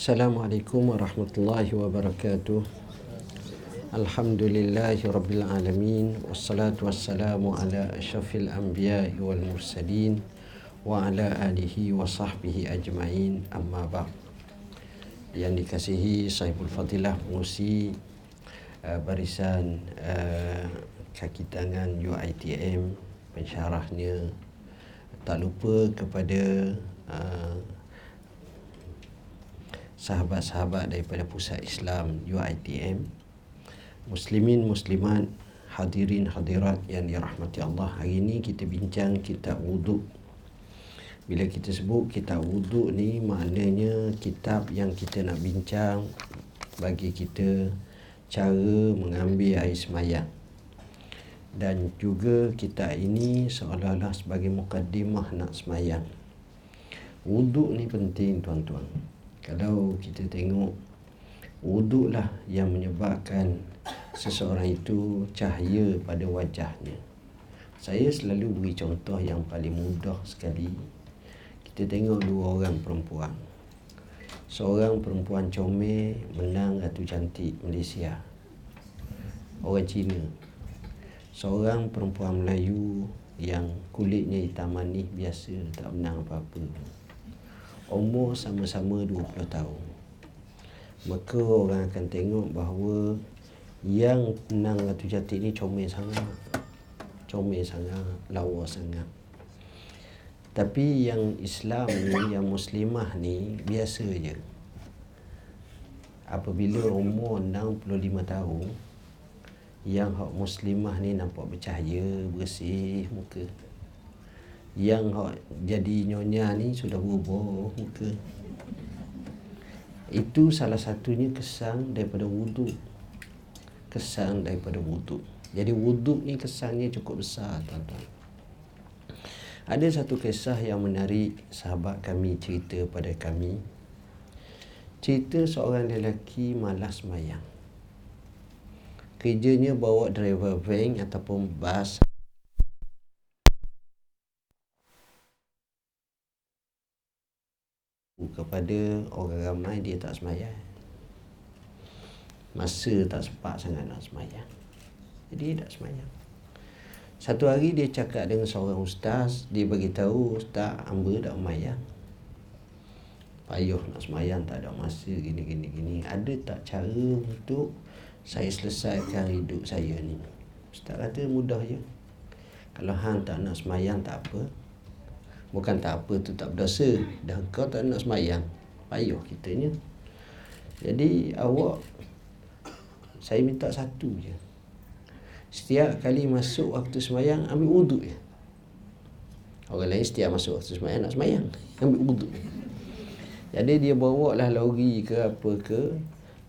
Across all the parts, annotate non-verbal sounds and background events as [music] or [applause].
Assalamualaikum warahmatullahi wabarakatuh. Alhamdulillahi rabbil alamin wassalatu wassalamu ala asyrafil anbiya'i wal mursalin wa ala alihi wa sahbihi ajma'in amma ba'd. Yang dikasihi sahibul fadilah pengusi uh, barisan uh, kaki tangan UITM pensyarahnya tak lupa kepada uh, sahabat-sahabat daripada pusat Islam UITM muslimin muslimat hadirin hadirat yang dirahmati Allah. Hari ini kita bincang kitab wuduk bila kita sebut kitab wuduk ni maknanya kitab yang kita nak bincang bagi kita cara mengambil air semayang. Dan juga kitab ini seolah-olah sebagai mukaddimah nak semayang. Wuduk ni penting tuan-tuan kalau kita tengok wuduklah yang menyebabkan seseorang itu cahaya pada wajahnya. Saya selalu beri contoh yang paling mudah sekali. Kita tengok dua orang perempuan. Seorang perempuan comel menang Ratu Cantik Malaysia. Orang Cina. Seorang perempuan Melayu yang kulitnya hitam manis biasa tak menang apa-apa umur sama-sama 20 tahun. Maka orang akan tengok bahawa yang menang Ratu Jati ni comel sangat. Comel sangat lawa sangat. Tapi yang Islam ni yang muslimah ni biasa je. Apabila umur 65 tahun yang hak muslimah ni nampak bercahaya bersih muka yang jadi nyonya ni sudah berubah muka. Itu salah satunya kesan daripada wuduk kesan daripada wuduk jadi wuduk ni kesannya cukup besar tuan-tuan. Ada satu kisah yang menarik sahabat kami cerita pada kami. Cerita seorang lelaki malas mayang. Kerjanya bawa driver van ataupun bas kepada orang ramai dia tak semayang. Masa tak sempat sangat nak semayang. Jadi dia tak semayang. Satu hari dia cakap dengan seorang ustaz dia bagi tahu ustaz hamba tak semayang. Payuh nak semayang tak ada masa gini gini gini. Ada tak cara untuk saya selesaikan hidup saya ni? Ustaz kata mudah je. Kalau hang tak nak semayang tak apa Bukan tak apa tu tak berdosa. Dah kau tak nak semayang Payuh kitanya. Jadi awak Saya minta satu je. Setiap kali masuk waktu semayang Ambil wuduk je. Orang lain setiap masuk waktu semayang Nak semayang Ambil wuduk. Jadi dia bawa lah lori ke apa ke.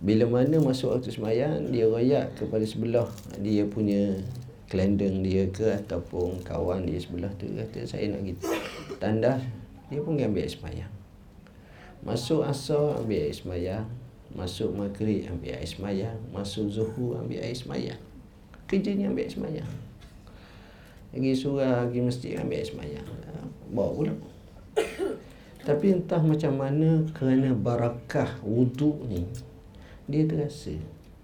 Bila mana masuk waktu semayang Dia royak kepada sebelah Dia punya kelendeng dia ke ataupun kawan dia sebelah tu kata saya nak gitu tandas dia pun ambil air semayang. Masuk asar ambil air semayang. Masuk maghrib ambil air semayang. Masuk zuhur ambil air semayang. Kerjanya ambil air semayang. Pergi surah pergi masjid ambil air semayang. Bawa pula. Tapi entah macam mana kerana barakah wuduk ni dia terasa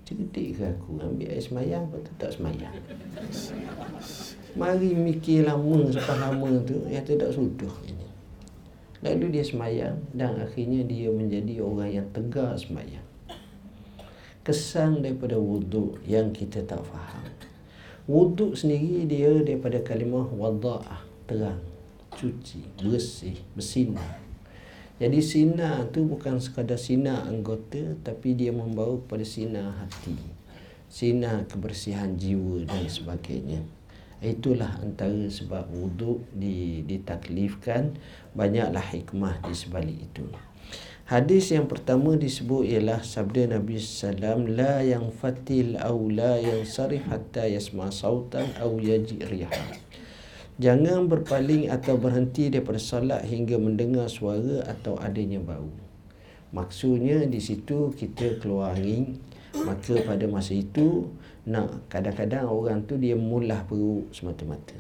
Cerdik ke aku? Ambil air semayang Lepas tu tak semayang. Mari mikir lama Sampai lama tu Yang tu tak sudah Lalu dia semayang Dan akhirnya dia menjadi orang yang tegar semayang. Kesan daripada wuduk Yang kita tak faham. Wuduk sendiri dia daripada kalimah Wada'ah Terang Cuci Bersih Bersinar jadi sinar tu bukan sekadar sinar anggota tapi dia membawa kepada sinar hati. Sinar kebersihan jiwa dan sebagainya. Itulah antara sebab wuduk ditaklifkan banyaklah hikmah di sebalik itu. Hadis yang pertama disebut ialah sabda Nabi sallam la yang fatil au la yang sarif hatta yasma sautan au yaji riha. Jangan berpaling atau berhenti daripada solat hingga mendengar suara atau adanya bau. Maksudnya di situ kita keluar angin, maka pada masa itu nak kadang-kadang orang tu dia mulah perut semata-mata.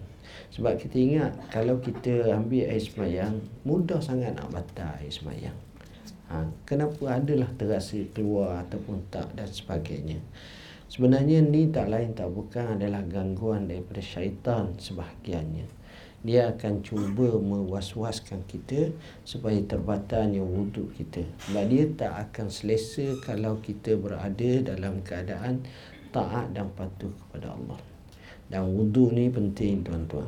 Sebab kita ingat kalau kita ambil air semayang, mudah sangat nak batal air semayang. ha, kenapa adalah terasa keluar ataupun tak dan sebagainya sebenarnya ni tak lain tak bukan adalah gangguan daripada syaitan sebahagiannya. Dia akan cuba mewaswaskan kita supaya terbatalnya wuduk kita. Sebab dia tak akan selesa kalau kita berada dalam keadaan taat dan patuh kepada Allah. Dan wuduk ni penting tuan-tuan.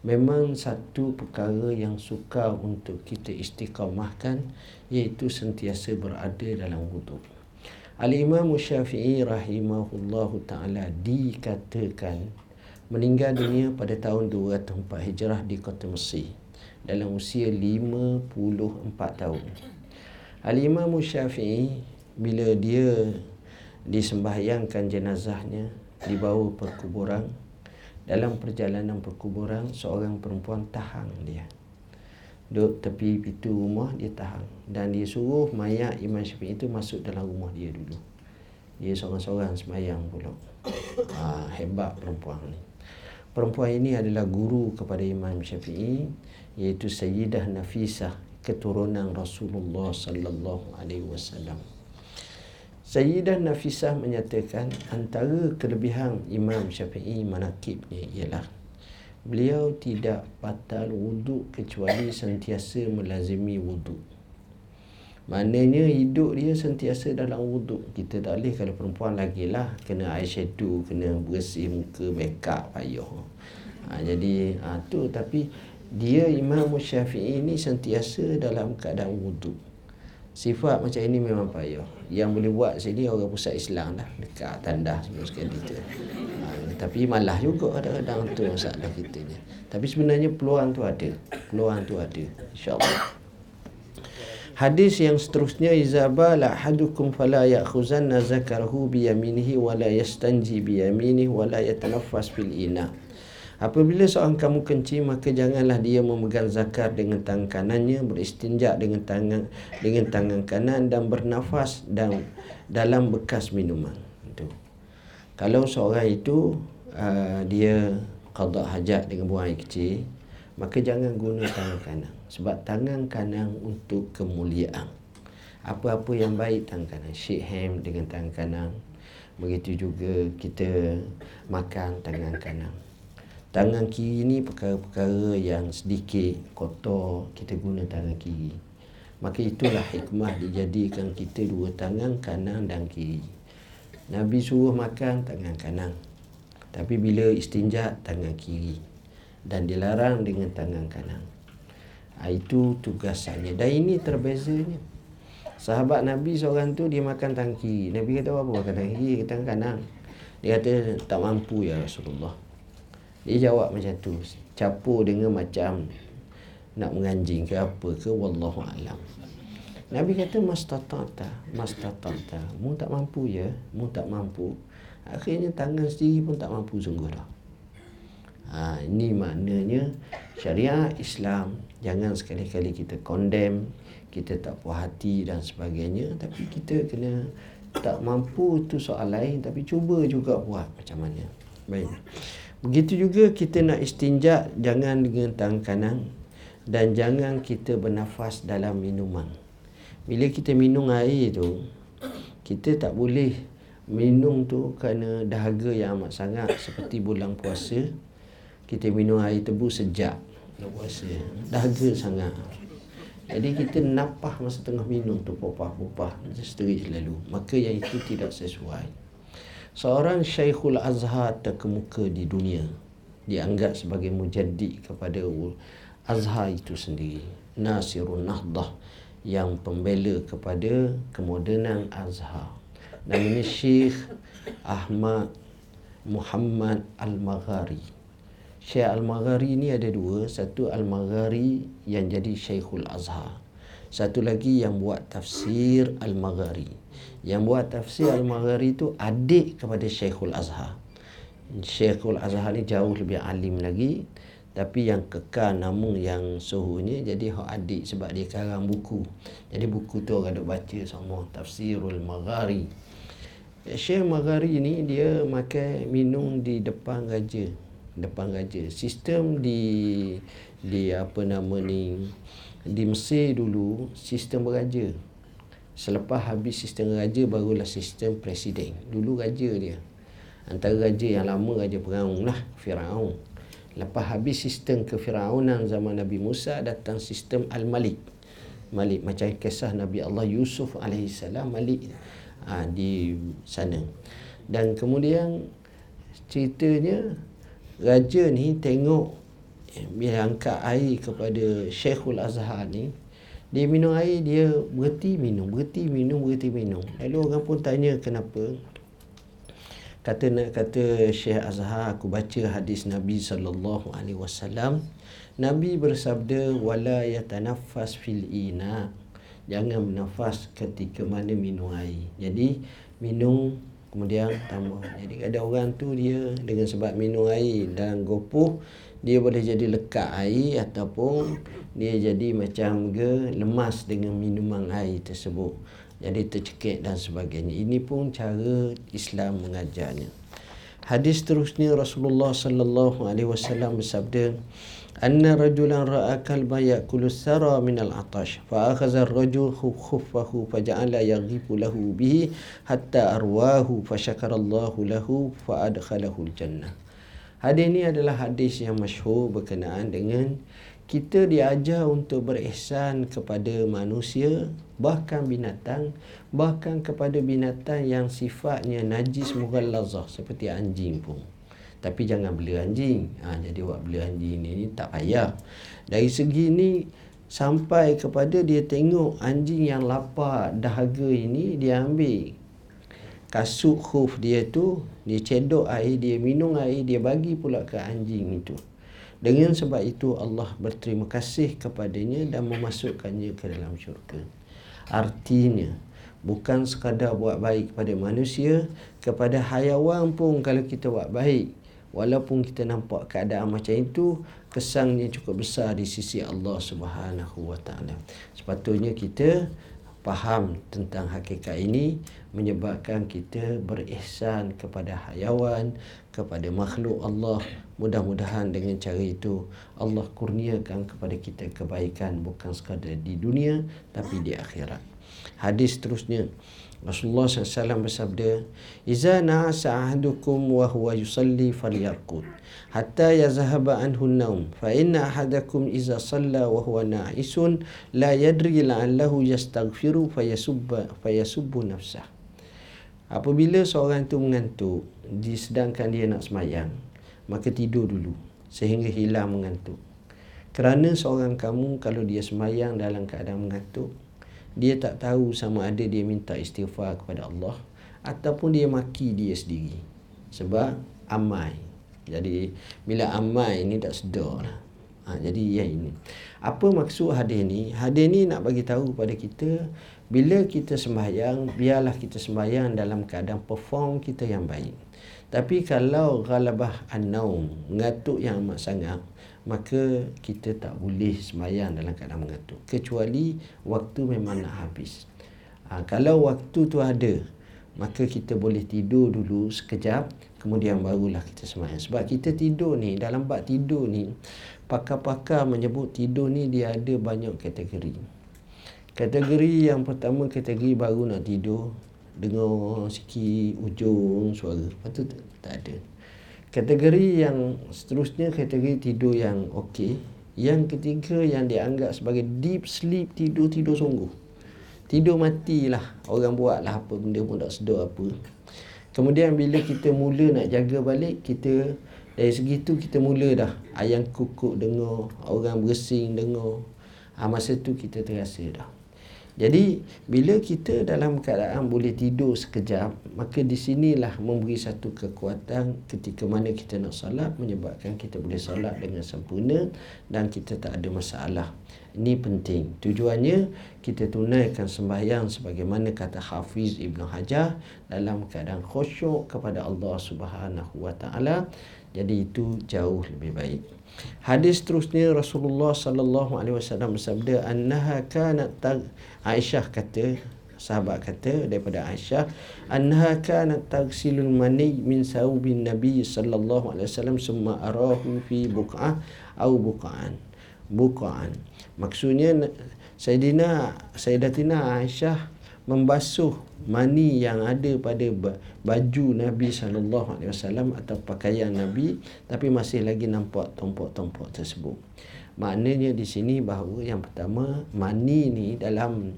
Memang satu perkara yang suka untuk kita istiqamahkan iaitu sentiasa berada dalam wuduk Al-Imam Syafi'i rahimahullahu ta'ala dikatakan meninggal dunia pada tahun 204 Hijrah di kota Mesir dalam usia 54 tahun. Al-Imam Syafi'i bila dia disembahyangkan jenazahnya di bawah perkuburan dalam perjalanan perkuburan seorang perempuan tahan dia duduk tepi pintu rumah dia tahan. Dan dia suruh mayat Imam Syafi'i itu masuk dalam rumah dia dulu. Dia seorang-seorang sembahyang pula. Ha, hebat perempuan ni. Perempuan ini adalah guru kepada Imam Syafi'i iaitu Sayyidah Nafisah keturunan Rasulullah sallallahu alaihi wasallam. Sayyidah Nafisah menyatakan antara kelebihan Imam Syafi'i manakibnya ialah beliau tidak batal wuduk kecuali sentiasa melazimi wuduk. Maknanya hidup dia sentiasa dalam wuduk. Kita tak boleh kalau perempuan lagi lah. Kena eyeshadow, kena bersih muka, make up, payah. Ha, jadi ha, tu tapi dia Imam Syafi'i ni sentiasa dalam keadaan wuduk. Sifat macam ini memang payah. Yang boleh buat sini orang pusat Islam dah. Dekat tandah semua sekali tu. Ha, tapi malah juga kadang-kadang tu masalah kita ni. Tapi sebenarnya peluang tu ada. Peluang tu ada. InsyaAllah. Hadis yang seterusnya izaba la hadukum fala ya'khuzanna zakarahu bi yaminihi wa la yastanji bi yaminihi wa la yatanaffas fil ina. Apabila seorang kamu kencing maka janganlah dia memegang zakar dengan tangan kanannya beristinja dengan tangan dengan tangan kanan dan bernafas dan dalam bekas minuman. Itu. Kalau seorang itu uh, dia qada hajat dengan buang air kecil maka jangan guna tangan kanan. Sebab tangan kanan untuk kemuliaan. Apa-apa yang baik tangan kanan. Shake hand dengan tangan kanan. Begitu juga kita makan tangan kanan tangan kiri ni perkara-perkara yang sedikit kotor kita guna tangan kiri maka itulah hikmah dijadikan kita dua tangan kanan dan kiri Nabi suruh makan tangan kanan tapi bila istinja tangan kiri dan dilarang dengan tangan kanan Ha, itu tugasannya. Dan ini terbezanya. Sahabat Nabi seorang tu dia makan tangan kiri. Nabi kata apa? Makan tangan kiri, tangan kanan. Dia kata tak mampu ya Rasulullah. Dia jawab macam tu. Capur dengan macam nak menganjing ke apa ke wallahu alam. Nabi kata mastatata, mastatata. Mu tak mampu ya, mu tak mampu. Akhirnya tangan sendiri pun tak mampu sungguh dah. Ha, ini maknanya syariat Islam jangan sekali-kali kita condemn, kita tak puas hati dan sebagainya tapi kita kena tak mampu itu soal lain tapi cuba juga buat macam mana. Baik. Begitu juga kita nak istinja jangan dengan tangan kanan dan jangan kita bernafas dalam minuman. Bila kita minum air tu kita tak boleh minum tu kerana dahaga yang amat sangat seperti bulan puasa. Kita minum air tebu sejak nak puasa. Dahaga sangat. Jadi kita napah masa tengah minum tu popah-popah seterik selalu. Maka yang itu tidak sesuai seorang Syekhul Azhar terkemuka di dunia dianggap sebagai mujaddid kepada Azhar itu sendiri Nasirun Nahdah yang pembela kepada kemodenan Azhar namanya Syekh Ahmad Muhammad Al-Maghari Syekh Al-Maghari ni ada dua. Satu Al-Maghari yang jadi Syekhul Azhar. Satu lagi yang buat tafsir Al-Maghari. Yang buat tafsir Al-Maghari tu adik kepada Syekhul Azhar. Syekhul Azhar ni jauh lebih alim lagi. Tapi yang kekal namun yang suhunya jadi hak adik sebab dia karang buku. Jadi buku tu orang ada baca semua. Tafsirul Maghari. Syekh Maghari ni dia makan minum di depan raja depan raja sistem di di apa nama ni di Mesir dulu sistem beraja Selepas habis sistem raja barulah sistem presiden. Dulu raja dia. Antara raja yang lama raja Firaun lah, Firaun. Lepas habis sistem kefiraunan zaman Nabi Musa datang sistem Al-Malik. Malik macam kisah Nabi Allah Yusuf alaihi Malik ha, di sana. Dan kemudian ceritanya raja ni tengok dia angkat air kepada Syekhul Azhar ni dia minum air dia berhenti minum berhenti minum berhenti minum. Lalu orang pun tanya kenapa? Kata nak kata Syekh Azhar aku baca hadis Nabi sallallahu alaihi wasallam. Nabi bersabda wala yatanaffas fil ina jangan bernafas ketika mana minum air. Jadi minum kemudian tambah. Jadi ada orang tu dia dengan sebab minum air dan gopoh dia boleh jadi lekat air ataupun dia jadi macam ke lemas dengan minuman air tersebut. Jadi tercekik dan sebagainya. Ini pun cara Islam mengajarnya. Hadis terusnya Rasulullah sallallahu alaihi wasallam bersabda anna rajulan ra'a kalba ya'kulu thara min al-atash fa akhadha ar-rajul khuffahu fa ja'ala yaghifu lahu bihi hatta arwahu fa shakara Allahu lahu fa adkhalahu al-jannah Hadis ini adalah hadis yang masyhur berkenaan dengan kita diajar untuk berihsan kepada manusia bahkan binatang bahkan kepada binatang yang sifatnya najis mughallazah seperti anjing pun. Tapi jangan bela anjing. Ha, jadi buat bela anjing ni, ni tak payah. Dari segi ni sampai kepada dia tengok anjing yang lapar dahaga ini dia ambil kasut khuf dia tu dia cedok air dia minum air dia bagi pula ke anjing itu. Dengan sebab itu Allah berterima kasih kepadanya dan memasukkannya ke dalam syurga. Artinya bukan sekadar buat baik kepada manusia kepada hayawan pun kalau kita buat baik. Walaupun kita nampak keadaan macam itu kesannya cukup besar di sisi Allah Subhanahu wa taala. Sepatutnya kita faham tentang hakikat ini menyebabkan kita berihsan kepada hayawan kepada makhluk Allah. Mudah-mudahan dengan cara itu Allah kurniakan kepada kita kebaikan bukan sekadar di dunia tapi di akhirat. Hadis terusnya Rasulullah SAW bersabda Iza na'asa ahdukum wa huwa yusalli falyarqud hatta yazhaba anhu an-nawm fa inna ahadakum iza salla wa huwa na'isun la yadri la'allahu yastaghfiru fayasubba fayasubbu nafsah Apabila seorang itu mengantuk sedangkan dia nak semayang maka tidur dulu sehingga hilang mengantuk. Kerana seorang kamu kalau dia semayang dalam keadaan mengantuk dia tak tahu sama ada dia minta istighfar kepada Allah ataupun dia maki dia sendiri. Sebab amai jadi bila amai ini tak sedar lah. ha, jadi ya ini. Apa maksud hadis ni? Hadis ni nak bagi tahu kepada kita bila kita sembahyang biarlah kita sembahyang dalam keadaan perform kita yang baik. Tapi kalau ghalabah an-naum mengatuk yang amat sangat maka kita tak boleh semayang dalam keadaan mengantuk kecuali waktu memang nak habis. Ha, kalau waktu tu ada maka kita boleh tidur dulu sekejap kemudian barulah kita semayang. Sebab kita tidur ni dalam bab tidur ni pakar-pakar menyebut tidur ni dia ada banyak kategori kategori yang pertama kategori baru nak tidur dengar sikit ujung suara lepas tu tak ada Kategori yang seterusnya kategori tidur yang okey. Yang ketiga yang dianggap sebagai deep sleep tidur tidur sungguh. Tidur matilah orang buatlah apa benda pun tak sedar apa. Kemudian bila kita mula nak jaga balik kita dari segi tu kita mula dah ayam kukuk dengar, orang bersing dengar. Ha, masa tu kita terasa dah. Jadi bila kita dalam keadaan boleh tidur sekejap, maka di sinilah memberi satu kekuatan ketika mana kita nak solat menyebabkan kita boleh solat dengan sempurna dan kita tak ada masalah. Ini penting. Tujuannya kita tunaikan sembahyang sebagaimana kata Hafiz Ibn Hajar dalam keadaan khusyuk kepada Allah Subhanahu Wa Taala. Jadi itu jauh lebih baik. Hadis terusnya Rasulullah sallallahu alaihi wasallam bersabda annaha kanat Aisyah kata sahabat kata daripada Aisyah annaha kanat tagsilul mani min saubin nabi sallallahu alaihi wasallam summa arahu fi buq'ah au buq'an. Buq'an. Maksudnya Sayyidina Sayyidatina Aisyah membasuh mani yang ada pada baju Nabi sallallahu alaihi wasallam atau pakaian Nabi tapi masih lagi nampak tompok-tompok tersebut. Maknanya di sini bahawa yang pertama mani ni dalam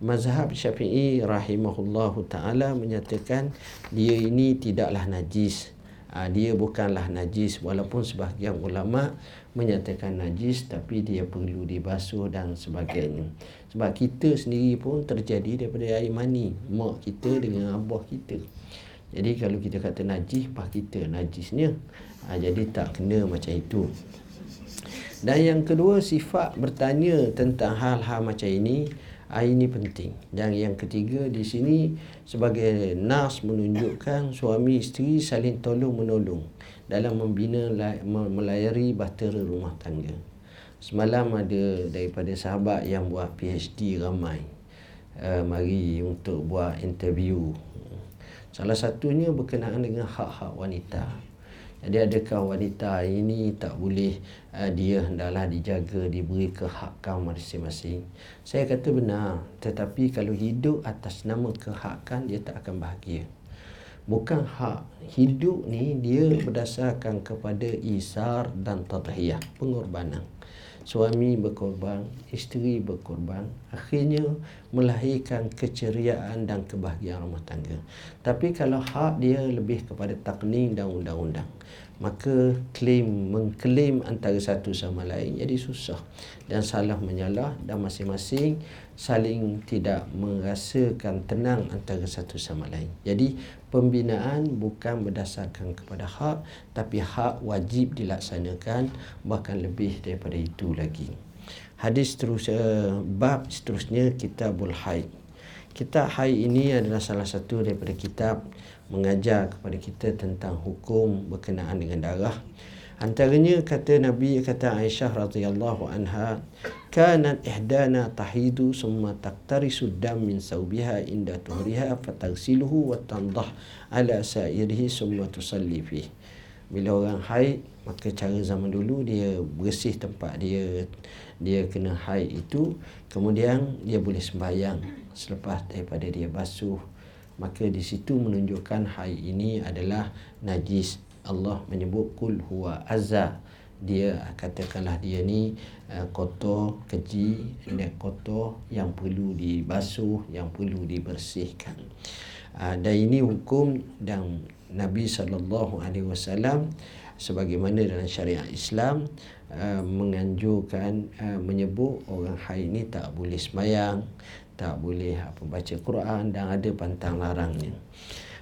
mazhab Syafi'i rahimahullahu taala menyatakan dia ini tidaklah najis. Ha, dia bukanlah najis walaupun sebahagian ulama menyatakan najis tapi dia perlu dibasuh dan sebagainya. Sebab kita sendiri pun terjadi daripada air mani mak kita dengan abah kita. Jadi kalau kita kata najis, pak kita najisnya. Ha, jadi tak kena macam itu. Dan yang kedua sifat bertanya tentang hal-hal macam ini ah, ini penting. Dan yang ketiga di sini sebagai nas menunjukkan suami isteri saling tolong menolong dalam membina melayari bahtera rumah tangga. Semalam ada daripada sahabat yang buat PhD ramai. Uh, mari untuk buat interview. Salah satunya berkenaan dengan hak-hak wanita. Jadi adakah wanita ini tak boleh uh, dia hendaklah dijaga, diberi kehakan masing-masing. Saya kata benar. Tetapi kalau hidup atas nama kehakan, dia tak akan bahagia. Bukan hak. Hidup ni dia berdasarkan kepada isar dan tadhiyah. Pengorbanan suami berkorban, isteri berkorban, akhirnya melahirkan keceriaan dan kebahagiaan rumah tangga. Tapi kalau hak dia lebih kepada takning dan undang-undang, maka klaim mengklaim antara satu sama lain jadi susah dan salah menyalah dan masing-masing saling tidak merasakan tenang antara satu sama lain. Jadi pembinaan bukan berdasarkan kepada hak tapi hak wajib dilaksanakan bahkan lebih daripada itu lagi. Hadis terus uh, bab seterusnya kitabul haid. Kitab haid ini adalah salah satu daripada kitab mengajar kepada kita tentang hukum berkenaan dengan darah. Antaranya kata Nabi kata Aisyah radhiyallahu anha, "Kanat ihdana tahidu summa taqtarisu dam min sawbiha inda tuhriha fatagsiluhu wa tandah ala sa'irihi summa tusalli fi." Bila orang haid, maka cara zaman dulu dia bersih tempat dia dia kena haid itu, kemudian dia boleh sembahyang selepas daripada dia basuh maka di situ menunjukkan haid ini adalah najis Allah menyebut kul huwa azza dia katakanlah dia ni uh, kotor keji dan kotor yang perlu dibasuh yang perlu dibersihkan uh, dan ini hukum dan Nabi sallallahu alaihi wasallam sebagaimana dalam syariat Islam uh, menganjurkan uh, menyebut orang haid ini tak boleh sembahyang tak boleh apa baca Quran dan ada pantang larangnya.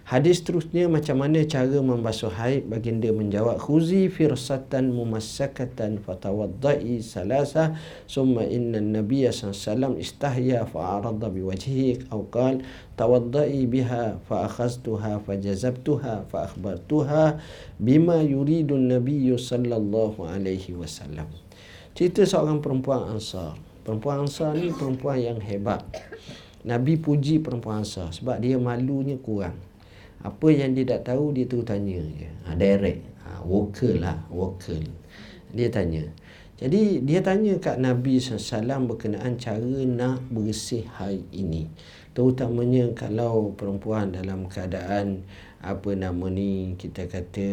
Hadis terusnya macam mana cara membasuh haid baginda menjawab khuzi firsatan mumassakatan fatawaddai salasa summa inna nabiyya sallallahu istahya fa'arada biwajhihi aw qal tawaddai biha fa akhadtuha fa jazabtuha fa akhbartuha bima yuridu an-nabiyyu sallallahu alaihi wasallam cerita seorang perempuan ansar Perempuan Ansar ni perempuan yang hebat. Nabi puji perempuan Ansar sebab dia malunya kurang. Apa yang dia tak tahu dia tu tanya je. Ha, direct. Ha, vocal lah. Vocal. Dia tanya. Jadi dia tanya kat Nabi SAW berkenaan cara nak bersih haid ini. Terutamanya kalau perempuan dalam keadaan apa nama ni kita kata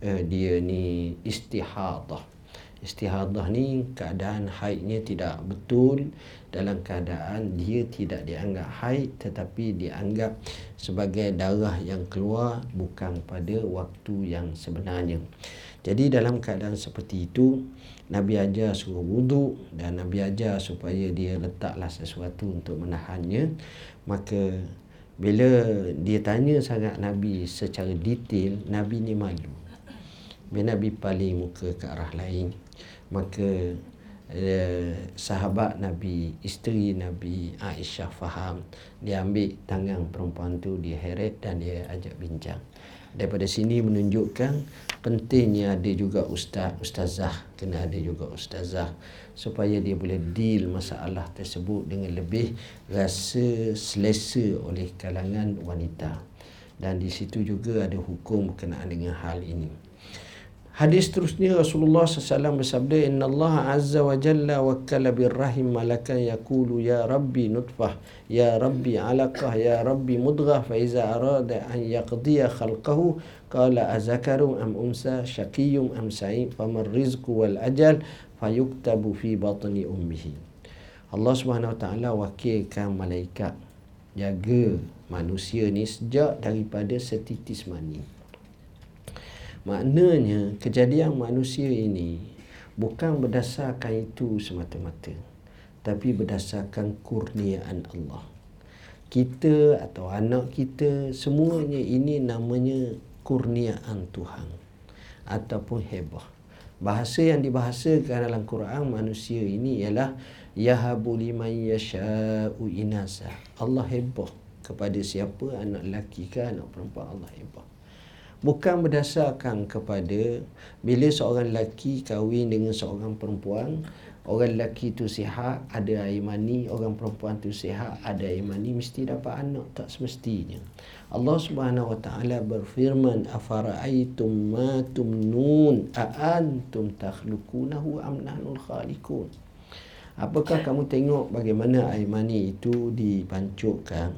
uh, dia ni istihadah istihadah ni keadaan haidnya tidak betul dalam keadaan dia tidak dianggap haid tetapi dianggap sebagai darah yang keluar bukan pada waktu yang sebenarnya. Jadi dalam keadaan seperti itu Nabi ajar suruh wuduk dan Nabi ajar supaya dia letaklah sesuatu untuk menahannya maka bila dia tanya sangat Nabi secara detail Nabi ni malu. Bila Nabi paling muka ke arah lain maka sahabat Nabi, isteri Nabi Aisyah faham. Dia ambil tangan perempuan tu, dia heret dan dia ajak bincang. Daripada sini menunjukkan pentingnya ada juga ustaz, ustazah. Kena ada juga ustazah. Supaya dia boleh deal masalah tersebut dengan lebih rasa selesa oleh kalangan wanita. Dan di situ juga ada hukum berkenaan dengan hal ini. Hadis terusnya Rasulullah SAW bersabda Inna Allah Azza wa Jalla wakkala birrahim malakan yakulu Ya Rabbi nutfah Ya Rabbi alaqah Ya Rabbi mudghah Fa iza arada an yaqdiya khalqahu Qala azakarum am unsa Syakiyum am sa'im Famar rizku wal ajal Fayuktabu fi batni ummihi Allah Subhanahu wa taala wakilkan malaikat jaga manusia ni sejak daripada setitis mani Maknanya kejadian manusia ini bukan berdasarkan itu semata-mata tapi berdasarkan kurniaan Allah. Kita atau anak kita semuanya ini namanya kurniaan Tuhan ataupun hebah. Bahasa yang dibahasakan dalam Quran manusia ini ialah yahabu liman yasha'u inasa. Allah hebah kepada siapa anak lelaki ke anak perempuan Allah hebah bukan berdasarkan kepada bila seorang lelaki kahwin dengan seorang perempuan orang lelaki tu sihat ada air mani orang perempuan tu sihat ada air mani mesti dapat anak tak semestinya. Allah Subhanahu wa taala berfirman afara'aitum ma tumnun? A antum takhluqunahu am nahnul khaliqun? Apakah kamu tengok bagaimana air mani itu dipancukkan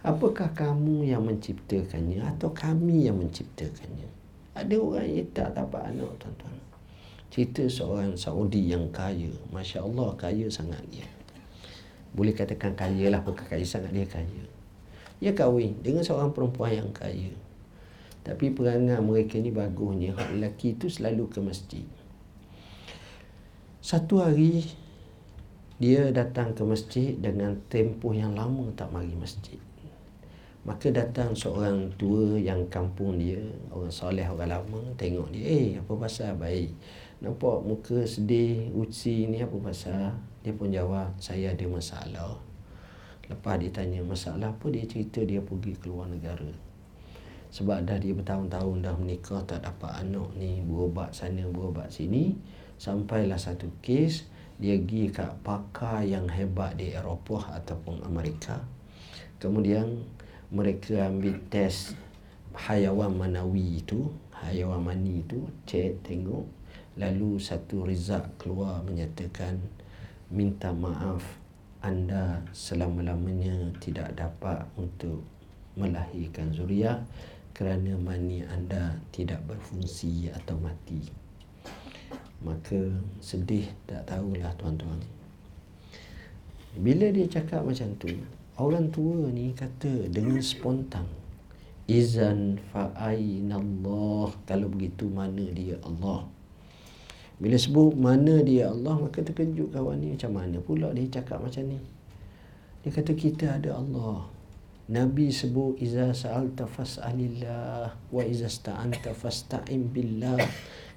Apakah kamu yang menciptakannya atau kami yang menciptakannya? Ada orang yang tak dapat anak tuan-tuan. Cerita seorang Saudi yang kaya. Masya Allah kaya sangat dia. Boleh katakan kaya lah bukan kaya sangat dia kaya. Dia kahwin dengan seorang perempuan yang kaya. Tapi perangai mereka ni bagusnya. Hak lelaki tu selalu ke masjid. Satu hari dia datang ke masjid dengan tempoh yang lama tak mari masjid. Maka datang seorang tua yang kampung dia, orang soleh, orang lama, tengok dia, eh apa pasal baik? Nampak muka sedih, uci ni apa pasal? Dia pun jawab, saya ada masalah. Lepas dia tanya masalah apa, dia cerita dia pergi ke luar negara. Sebab dah dia bertahun-tahun dah menikah, tak dapat anak ni, berobat sana, berobat sini. Sampailah satu kes, dia pergi kat pakar yang hebat di Eropah ataupun Amerika. Kemudian mereka ambil test hayawan manawi itu hayawan mani itu cek tengok. Lalu satu result keluar menyatakan minta maaf anda selama-lamanya tidak dapat untuk melahirkan zuriat kerana mani anda tidak berfungsi atau mati. Maka sedih tak tahulah tuan-tuan. Bila dia cakap macam tu Orang tua ni kata dengan spontan Izan fa'ainallah. Kalau begitu mana dia Allah? Bila sebut mana dia Allah Maka terkejut kawan ni Macam mana pula dia cakap macam ni? Dia kata kita ada Allah. Nabi sebut Iza sa'alta fas'alillah Wa iza sta'anta fasta'im billah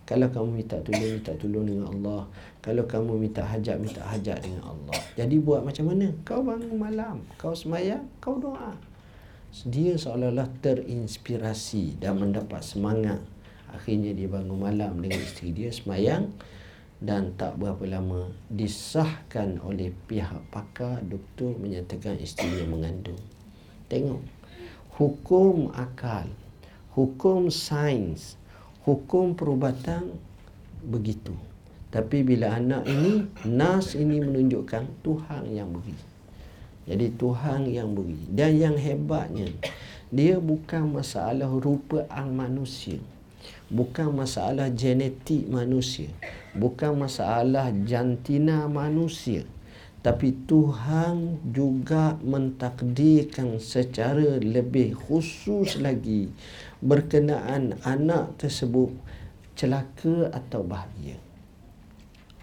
kalau kamu minta tolong, minta tolong dengan Allah. Kalau kamu minta hajat, minta hajat dengan Allah. Jadi buat macam mana? Kau bangun malam, kau semayang, kau doa. Dia seolah-olah terinspirasi dan mendapat semangat. Akhirnya dia bangun malam dengan isteri dia semayang dan tak berapa lama disahkan oleh pihak pakar doktor menyatakan isteri dia mengandung. Tengok. Hukum akal, hukum sains, hukum perubatan begitu. Tapi bila anak ini, nas ini menunjukkan Tuhan yang beri. Jadi Tuhan yang beri. Dan yang hebatnya, dia bukan masalah rupaan manusia. Bukan masalah genetik manusia. Bukan masalah jantina manusia. Tapi Tuhan juga mentakdirkan secara lebih khusus lagi berkenaan anak tersebut celaka atau bahagia.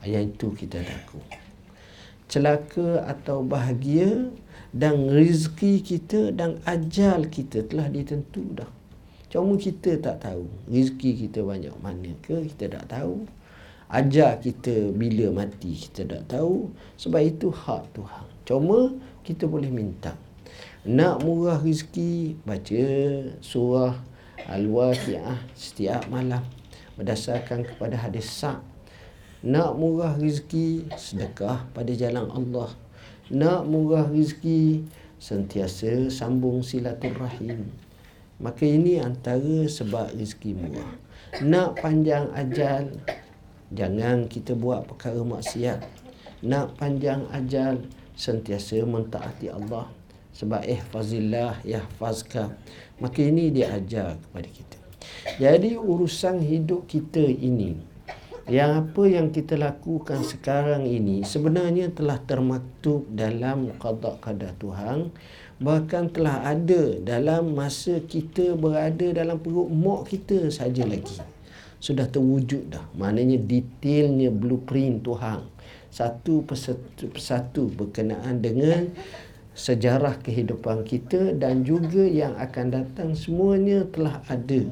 Ayat itu kita takut. Celaka atau bahagia dan rezeki kita dan ajal kita telah ditentu dah. Cuma kita tak tahu rezeki kita banyak mana ke kita tak tahu. Ajal kita bila mati kita tak tahu. Sebab itu hak Tuhan. Cuma kita boleh minta. Nak murah rezeki baca surah Al-Waqi'ah setiap malam berdasarkan kepada hadis sa' nak murah rezeki sedekah pada jalan Allah nak murah rezeki sentiasa sambung silaturahim maka ini antara sebab rezeki murah Nak panjang ajal, jangan kita buat perkara maksiat. Nak panjang ajal, sentiasa mentaati Allah. Sebab ihfazillah yahfazka. Maka ini dia ajar kepada kita. Jadi urusan hidup kita ini, yang apa yang kita lakukan sekarang ini sebenarnya telah termaktub dalam qada qada Tuhan bahkan telah ada dalam masa kita berada dalam perut mak kita saja lagi sudah terwujud dah maknanya detailnya blueprint Tuhan satu persatu, persatu berkenaan dengan sejarah kehidupan kita dan juga yang akan datang semuanya telah ada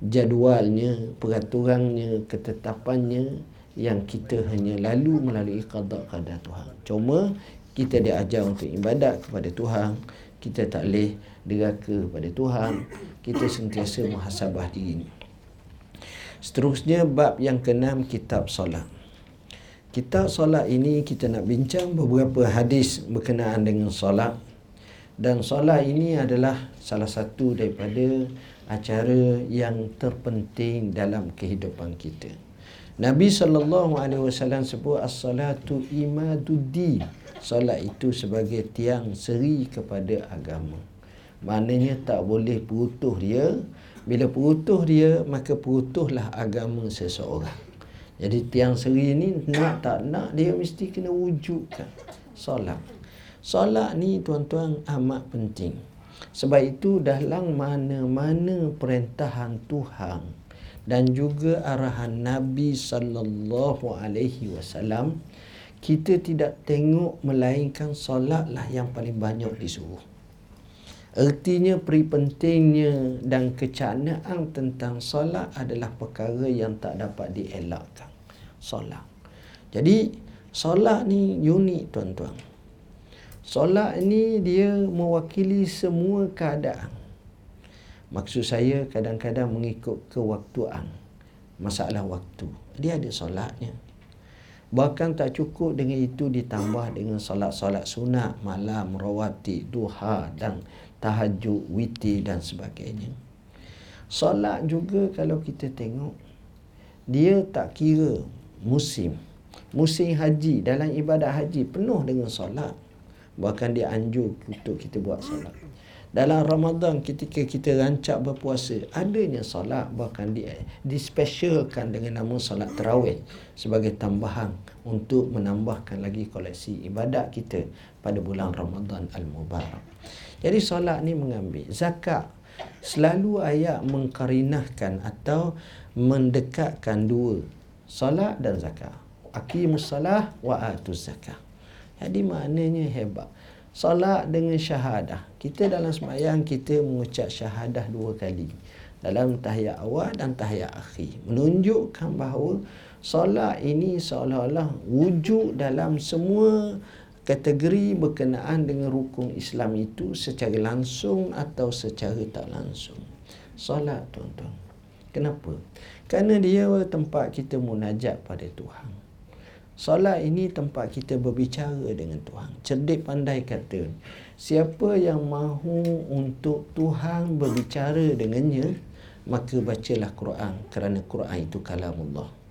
jadualnya, peraturannya, ketetapannya yang kita hanya lalu melalui qada qada Tuhan. Cuma kita diajar untuk ibadat kepada Tuhan, kita tak boleh deraka kepada Tuhan, kita sentiasa muhasabah diri. Seterusnya bab yang keenam kitab solat. Kitab solat ini kita nak bincang beberapa hadis berkenaan dengan solat. Dan solat ini adalah salah satu daripada acara yang terpenting dalam kehidupan kita. Nabi sallallahu alaihi wasallam sebut as-salatu imaduddin. Solat itu sebagai tiang seri kepada agama. Maknanya tak boleh putuh dia. Bila putuh dia, maka putuhlah agama seseorang. Jadi tiang seri ni nak tak nak dia mesti kena wujudkan solat. Solat ni tuan-tuan amat penting. Sebab itu dalam mana-mana perintahan Tuhan dan juga arahan Nabi sallallahu alaihi wasallam kita tidak tengok melainkan solatlah yang paling banyak disuruh. Ertinya peri pentingnya dan kecanaan tentang solat adalah perkara yang tak dapat dielakkan. Solat. Jadi solat ni unik tuan-tuan. Solat ni dia mewakili semua keadaan. Maksud saya kadang-kadang mengikut kewaktuan. Masalah waktu. Dia ada solatnya. Bahkan tak cukup dengan itu ditambah dengan solat-solat sunat, malam, rawati, duha dan tahajud, witi dan sebagainya. Solat juga kalau kita tengok, dia tak kira musim. Musim haji, dalam ibadat haji penuh dengan solat. Bahkan dia anjur untuk kita buat solat. Dalam Ramadan ketika kita rancak berpuasa, adanya solat bahkan dia dispesialkan dengan nama solat terawih sebagai tambahan untuk menambahkan lagi koleksi ibadat kita pada bulan Ramadan Al-Mubarak. Jadi solat ni mengambil zakat selalu ayat mengkarinahkan atau mendekatkan dua solat dan zakat. Aqimus salah wa atuz zakat. Jadi maknanya hebat. Salat dengan syahadah. Kita dalam semayang kita mengucap syahadah dua kali. Dalam tahiyat awal dan tahiyat akhir. Menunjukkan bahawa salat ini seolah-olah wujud dalam semua kategori berkenaan dengan rukun Islam itu secara langsung atau secara tak langsung. Salat tuan-tuan. Kenapa? Kerana dia tempat kita munajat pada Tuhan. Solat ini tempat kita berbicara dengan Tuhan. Cerdik pandai kata, siapa yang mahu untuk Tuhan berbicara dengannya, maka bacalah Quran kerana Quran itu kalamullah.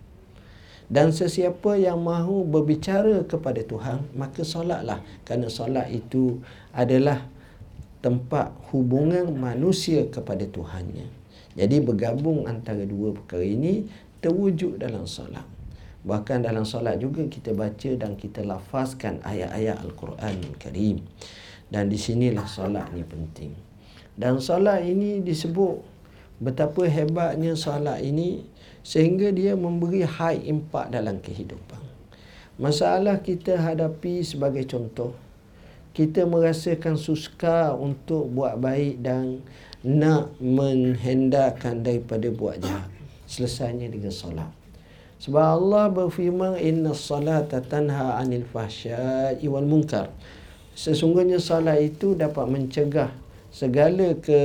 Dan sesiapa yang mahu berbicara kepada Tuhan, maka solatlah kerana solat itu adalah tempat hubungan manusia kepada Tuhannya. Jadi bergabung antara dua perkara ini terwujud dalam solat. Bahkan dalam solat juga kita baca dan kita lafazkan ayat-ayat Al-Quran Karim. Dan di sinilah solat ni penting. Dan solat ini disebut betapa hebatnya solat ini sehingga dia memberi high impact dalam kehidupan. Masalah kita hadapi sebagai contoh, kita merasakan suska untuk buat baik dan nak menghendarkan daripada buat jahat. Selesainya dengan solat. Sebab Allah berfirman inna salata tanha anil fahsya'i wal munkar. Sesungguhnya salat itu dapat mencegah segala ke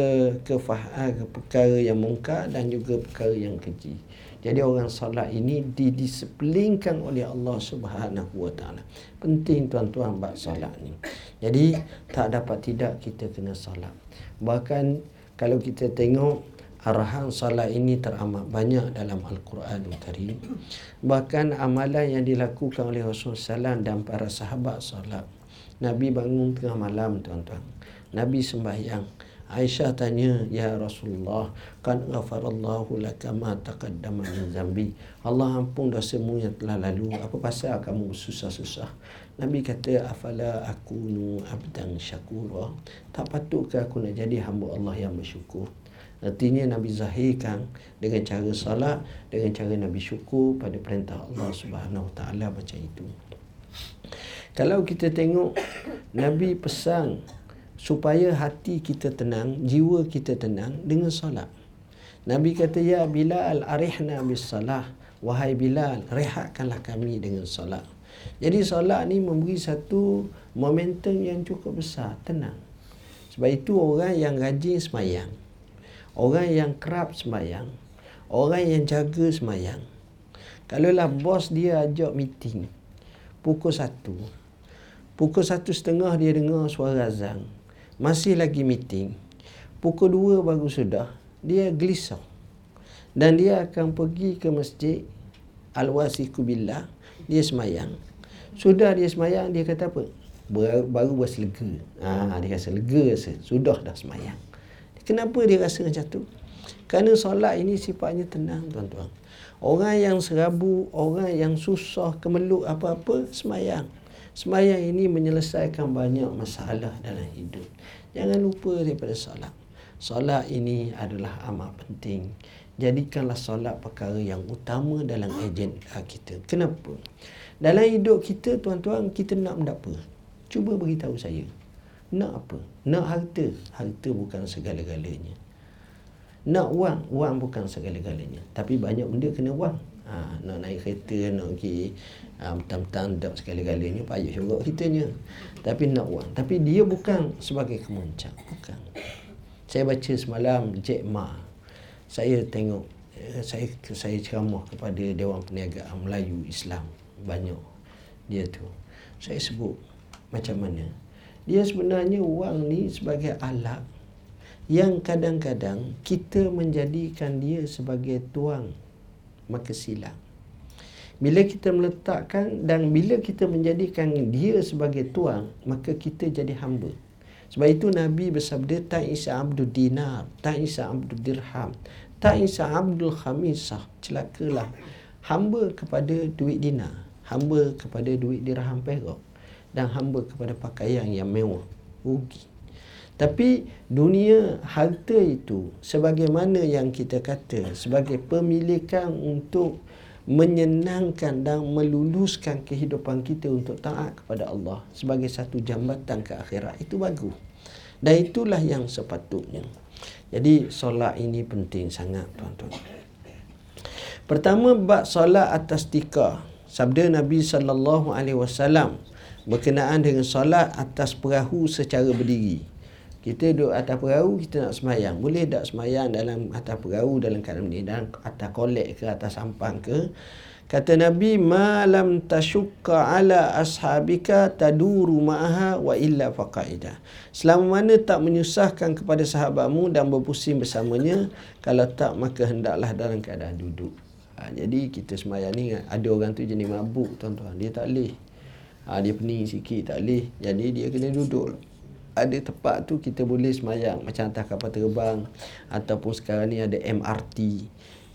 ke, ke perkara yang mungkar dan juga perkara yang keji. Jadi orang salat ini didisiplinkan oleh Allah Subhanahu Wa Taala. Penting tuan-tuan bab salat ni. Jadi tak dapat tidak kita kena salat. Bahkan kalau kita tengok Arahan salat ini teramat banyak dalam Al-Quranul Karim. Bahkan amalan yang dilakukan oleh Rasulullah SAW dan para sahabat salat. Nabi bangun tengah malam tuan-tuan. Nabi sembahyang. Aisyah tanya, Ya Rasulullah, kan ghafarallahu laka ma taqaddama min zambi. Allah ampun dosamu yang telah lalu. Apa pasal kamu susah-susah? Nabi kata, afala akunu abdan syakura. Tak patutkah aku nak jadi hamba Allah yang bersyukur? Artinya Nabi zahirkan dengan cara salat, dengan cara Nabi syukur pada perintah Allah Subhanahu Taala macam itu. Kalau kita tengok Nabi pesan supaya hati kita tenang, jiwa kita tenang dengan solat. Nabi kata, Ya Bilal, arihna bis salah. Wahai Bilal, rehatkanlah kami dengan solat. Jadi solat ni memberi satu momentum yang cukup besar, tenang. Sebab itu orang yang rajin semayang, orang yang kerap semayang, orang yang jaga semayang. Kalaulah bos dia ajak meeting, pukul satu, pukul satu setengah dia dengar suara azan, masih lagi meeting. Pukul 2 baru sudah dia gelisah. Dan dia akan pergi ke masjid Al-Wasiku Billah dia semayang. Sudah dia semayang dia kata apa? Baru rasa lega ha, dia rasa lega rasa. sudah dah semayang. Kenapa dia rasa macam tu? Kerana solat ini sifatnya tenang tuan-tuan. Orang yang serabu orang yang susah kemeluk apa-apa semayang Semayang ini menyelesaikan banyak masalah dalam hidup. Jangan lupa daripada solat. Solat ini adalah amat penting. Jadikanlah solat perkara yang utama dalam agenda kita. Kenapa? Dalam hidup kita, tuan-tuan, kita nak benda apa? Cuba beritahu saya. Nak apa? Nak harta. Harta bukan segala-galanya. Nak wang. Wang bukan segala-galanya. Tapi banyak benda kena wang. Ha, nak naik kereta, nak pergi ha, Mentang-mentang tak sekali-galanya Payah juga kitanya. Tapi nak wang Tapi dia bukan sebagai kemuncak Bukan. Saya baca semalam Jack Ma. Saya tengok eh, saya saya ceramah kepada Dewan Perniagaan Melayu Islam Banyak Dia tu. Saya sebut Macam mana. Dia sebenarnya wang ni sebagai alat Yang kadang-kadang Kita menjadikan dia sebagai tuang Maka silap bila kita meletakkan dan bila kita menjadikan dia sebagai tuan, maka kita jadi hamba. Sebab itu Nabi bersabda, Tak isa dinar, tak isa dirham, tak isa abdul khamisah. Celakalah. Hamba kepada duit dinar, hamba kepada duit dirham perak, dan hamba kepada pakaian yang mewah. Rugi. Tapi dunia harta itu sebagaimana yang kita kata sebagai pemilikan untuk menyenangkan dan meluluskan kehidupan kita untuk taat kepada Allah sebagai satu jambatan ke akhirat itu bagus. Dan itulah yang sepatutnya. Jadi solat ini penting sangat tuan-tuan. Pertama bab solat atas tika. Sabda Nabi sallallahu alaihi wasallam berkenaan dengan solat atas perahu secara berdiri kita duduk atas perahu kita nak semayang. Boleh tak semayang dalam atas perahu dalam keadaan ni? Dalam atas kolek ke atas sampang ke? Kata nabi malam tasyukka ala ashabika taduru ma'aha wa illa faqaida selama mana tak menyusahkan kepada sahabatmu dan berpusing bersamanya [laughs] kalau tak maka hendaklah dalam keadaan duduk. Ha, jadi kita semayang ni ada orang tu jenis mabuk tuan-tuan. Dia tak boleh ha, dia pening sikit tak boleh jadi dia kena duduk ada tempat tu kita boleh semayang. Macam atas kapal terbang ataupun sekarang ni ada MRT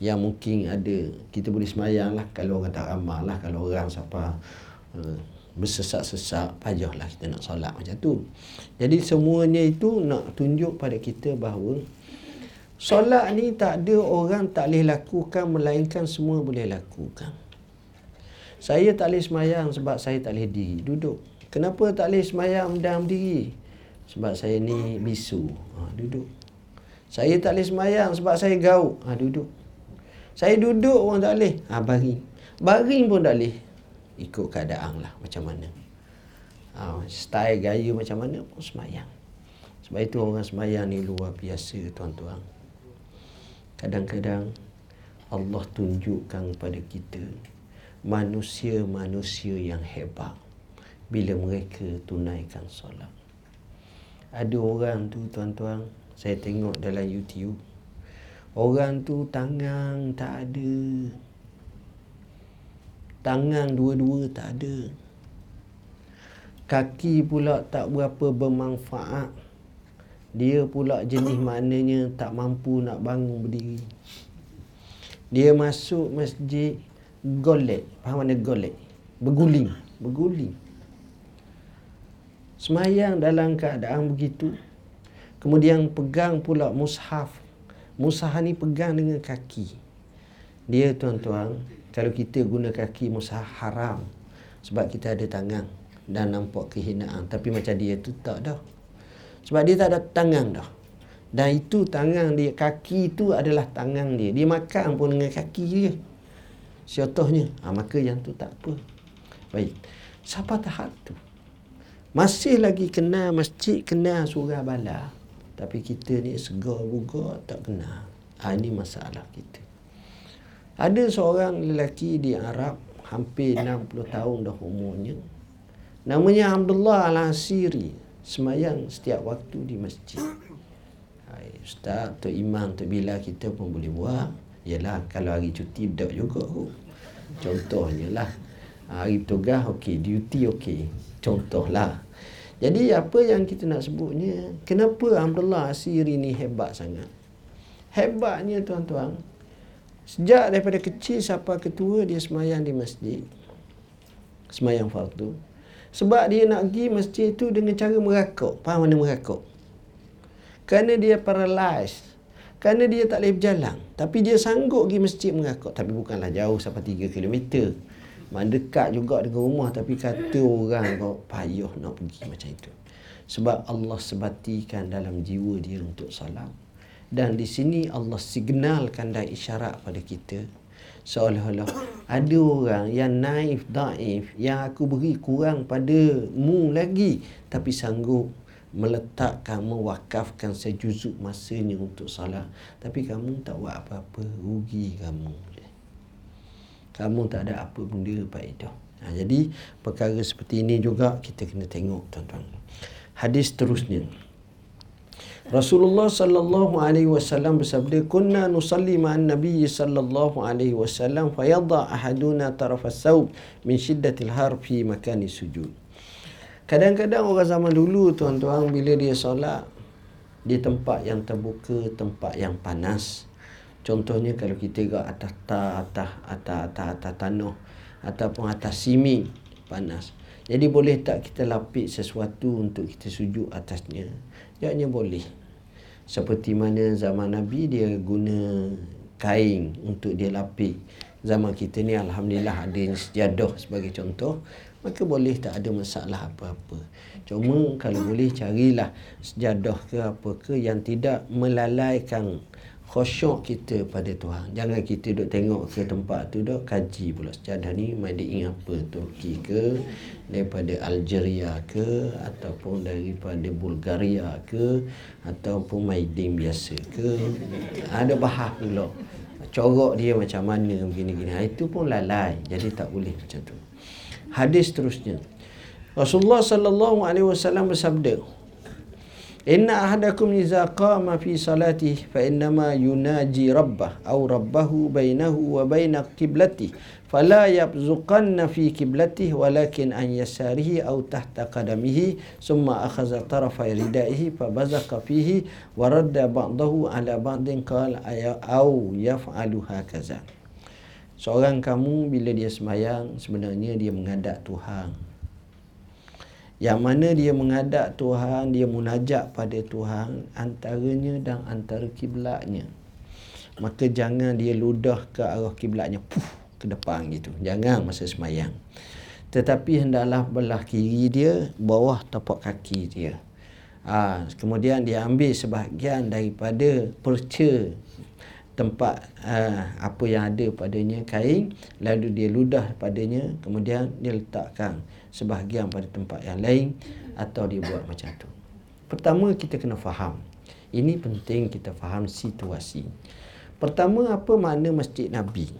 yang mungkin ada. Kita boleh semayang lah kalau orang tak ramah lah kalau orang siapa uh, bersesak-sesak payah lah kita nak solat macam tu. Jadi semuanya itu nak tunjuk pada kita bahawa solat ni tak ada orang tak boleh lakukan melainkan semua boleh lakukan. Saya tak boleh semayang sebab saya tak boleh diri. Duduk. Kenapa tak boleh semayang dalam diri sebab saya ni bisu. Ha, duduk. Saya tak boleh semayang sebab saya gauk. Ha, duduk. Saya duduk orang tak boleh. Ha, baring. Baring pun tak boleh. Ikut keadaan lah macam mana. Ha, style gaya macam mana pun semayang. Sebab itu orang semayang ni luar biasa tuan-tuan. Kadang-kadang Allah tunjukkan kepada kita manusia-manusia yang hebat bila mereka tunaikan solat. Ada orang tu tuan-tuan Saya tengok dalam YouTube Orang tu tangan tak ada. Tangan dua-dua tak ada. Kaki pula tak berapa bermanfaat. Dia pula jenis maknanya tak mampu nak bangun berdiri. Dia masuk masjid golek. Faham mana golek? Berguling. Berguling. Semayang dalam keadaan begitu. Kemudian pegang pula mushaf. Mushaf ni pegang dengan kaki. Dia tuan-tuan, kalau kita guna kaki mushaf haram. Sebab kita ada tangan dan nampak kehinaan. Tapi macam dia tu tak dah. Sebab dia tak ada tangan dah. Dan itu tangan dia, kaki itu adalah tangan dia. Dia makan pun dengan kaki dia. Contohnya, ha, maka yang tu tak apa. Baik. Siapa tahap tu? Masih lagi kenal masjid, kenal surah bala. Tapi kita ni segar buga tak kenal. Ha, ini masalah kita. Ada seorang lelaki di Arab, hampir 60 tahun dah umurnya. Namanya Abdullah Al-Asiri. Semayang setiap waktu di masjid. Hai, Ustaz, Tok Imam, Tok Bila kita pun boleh buat. Yalah, kalau hari cuti bedak juga. Contohnya lah. Hari tugas okey, duty okey. Contohlah. Jadi apa yang kita nak sebutnya, kenapa Abdullah Asiri ni hebat sangat? Hebatnya tuan-tuan, sejak daripada kecil sampai ketua dia semayang di masjid. Semayang fardu. Sebab dia nak pergi masjid tu dengan cara merakuk. Faham mana merakuk? Kerana dia paralyzed. Kerana dia tak boleh berjalan. Tapi dia sanggup pergi masjid merakuk. Tapi bukanlah jauh sampai 3 kilometer. Mendekat juga dengan rumah tapi kata orang kau payah nak pergi macam itu. Sebab Allah sebatikan dalam jiwa dia untuk salam. Dan di sini Allah signalkan dan isyarat pada kita seolah-olah ada orang yang naif, daif yang aku beri kurang pada mu lagi tapi sanggup meletakkan, mewakafkan sejuzuk masanya untuk salah tapi kamu tak buat apa-apa, rugi kamu kamu tak ada apa benda faedah. Ha, jadi perkara seperti ini juga kita kena tengok tuan-tuan. Hadis terusnya. Rasulullah sallallahu alaihi wasallam bersabda, "Kunna nusalli ma'an Nabi sallallahu alaihi wasallam fa yadha ahaduna taraf as-saub min shiddatil har fi makani sujud." Kadang-kadang orang zaman dulu tuan-tuan bila dia solat di tempat yang terbuka, tempat yang panas, Contohnya kalau kita ke atas ta, atas, atas, atas, atas tanah ataupun atas simi panas. Jadi boleh tak kita lapik sesuatu untuk kita sujud atasnya? Jawabnya boleh. Seperti mana zaman Nabi dia guna kain untuk dia lapik. Zaman kita ni Alhamdulillah ada sejadah sebagai contoh. Maka boleh tak ada masalah apa-apa. Cuma kalau boleh carilah sejadah ke apa ke yang tidak melalaikan khusyuk kita pada Tuhan. Jangan kita duduk tengok ke tempat tu duduk kaji pula. Sejadah ni made in apa Turki ke daripada Algeria ke ataupun daripada Bulgaria ke ataupun made in biasa ke. Ada bahas pula corok dia macam mana begini-gini. Ha, itu pun lalai. Jadi tak boleh macam tu. Hadis terusnya. Rasulullah sallallahu alaihi wasallam bersabda Inna ahadakum iza qama fi salati fa innama yunaji rabbah aw rabbahu bainahu wa baina qiblati fala yabzuqanna fi qiblati walakin an yasarihi aw tahta qadamihi summa akhadha tarafa ridaihi fa bazaqa fihi wa radda ba'dahu ala ba'din qala aw yaf'alu hakaza. Seorang kamu bila dia semayang sebenarnya dia menghadap Tuhan yang mana dia menghadap Tuhan, dia munajat pada Tuhan antaranya dan antara kiblatnya. Maka jangan dia ludah ke arah kiblatnya, puh, ke depan gitu. Jangan masa semayang. Tetapi hendaklah belah kiri dia, bawah tapak kaki dia. Ha, kemudian dia ambil sebahagian daripada perca tempat uh, apa yang ada padanya kain lalu dia ludah padanya kemudian dia letakkan sebahagian pada tempat yang lain atau dia buat macam tu. Pertama kita kena faham. Ini penting kita faham situasi. Pertama apa makna Masjid Nabi?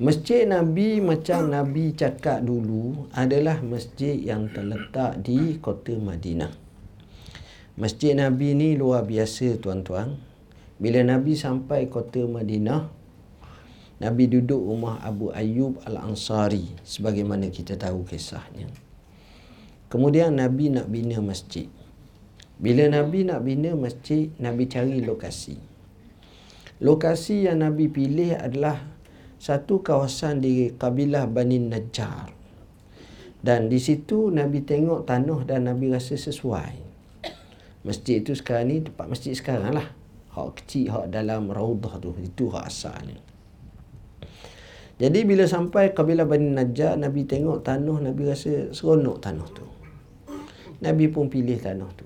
Masjid Nabi macam Nabi cakap dulu adalah masjid yang terletak di kota Madinah. Masjid Nabi ni luar biasa tuan-tuan. Bila Nabi sampai kota Madinah, Nabi duduk rumah Abu Ayyub Al-Ansari sebagaimana kita tahu kisahnya. Kemudian Nabi nak bina masjid. Bila Nabi nak bina masjid, Nabi cari lokasi. Lokasi yang Nabi pilih adalah satu kawasan di kabilah Bani Najjar. Dan di situ Nabi tengok tanah dan Nabi rasa sesuai. Masjid itu sekarang ni tempat masjid sekarang lah. Hak kecil, hak dalam raudah tu. Itu hak asalnya. Jadi bila sampai kabilah Bani Najjar, Nabi tengok tanah, Nabi rasa seronok tanah tu. Nabi pun pilih tanah tu.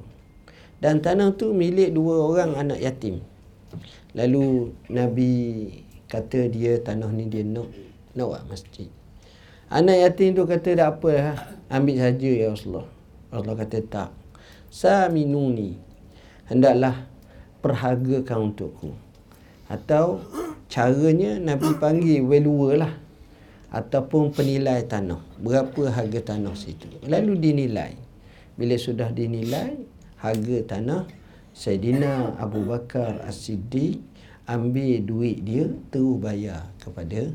Dan tanah tu milik dua orang anak yatim. Lalu Nabi kata dia tanah ni dia nak nak buat masjid. Anak yatim tu kata tak apa lah. Ambil saja ya Rasulullah. Allah kata tak. Saminuni. Hendaklah perhargakan untukku. Atau caranya Nabi panggil valuer lah. Ataupun penilai tanah. Berapa harga tanah situ. Lalu dinilai. Bila sudah dinilai harga tanah. Sayyidina Abu Bakar As-Siddiq ambil duit dia terus bayar kepada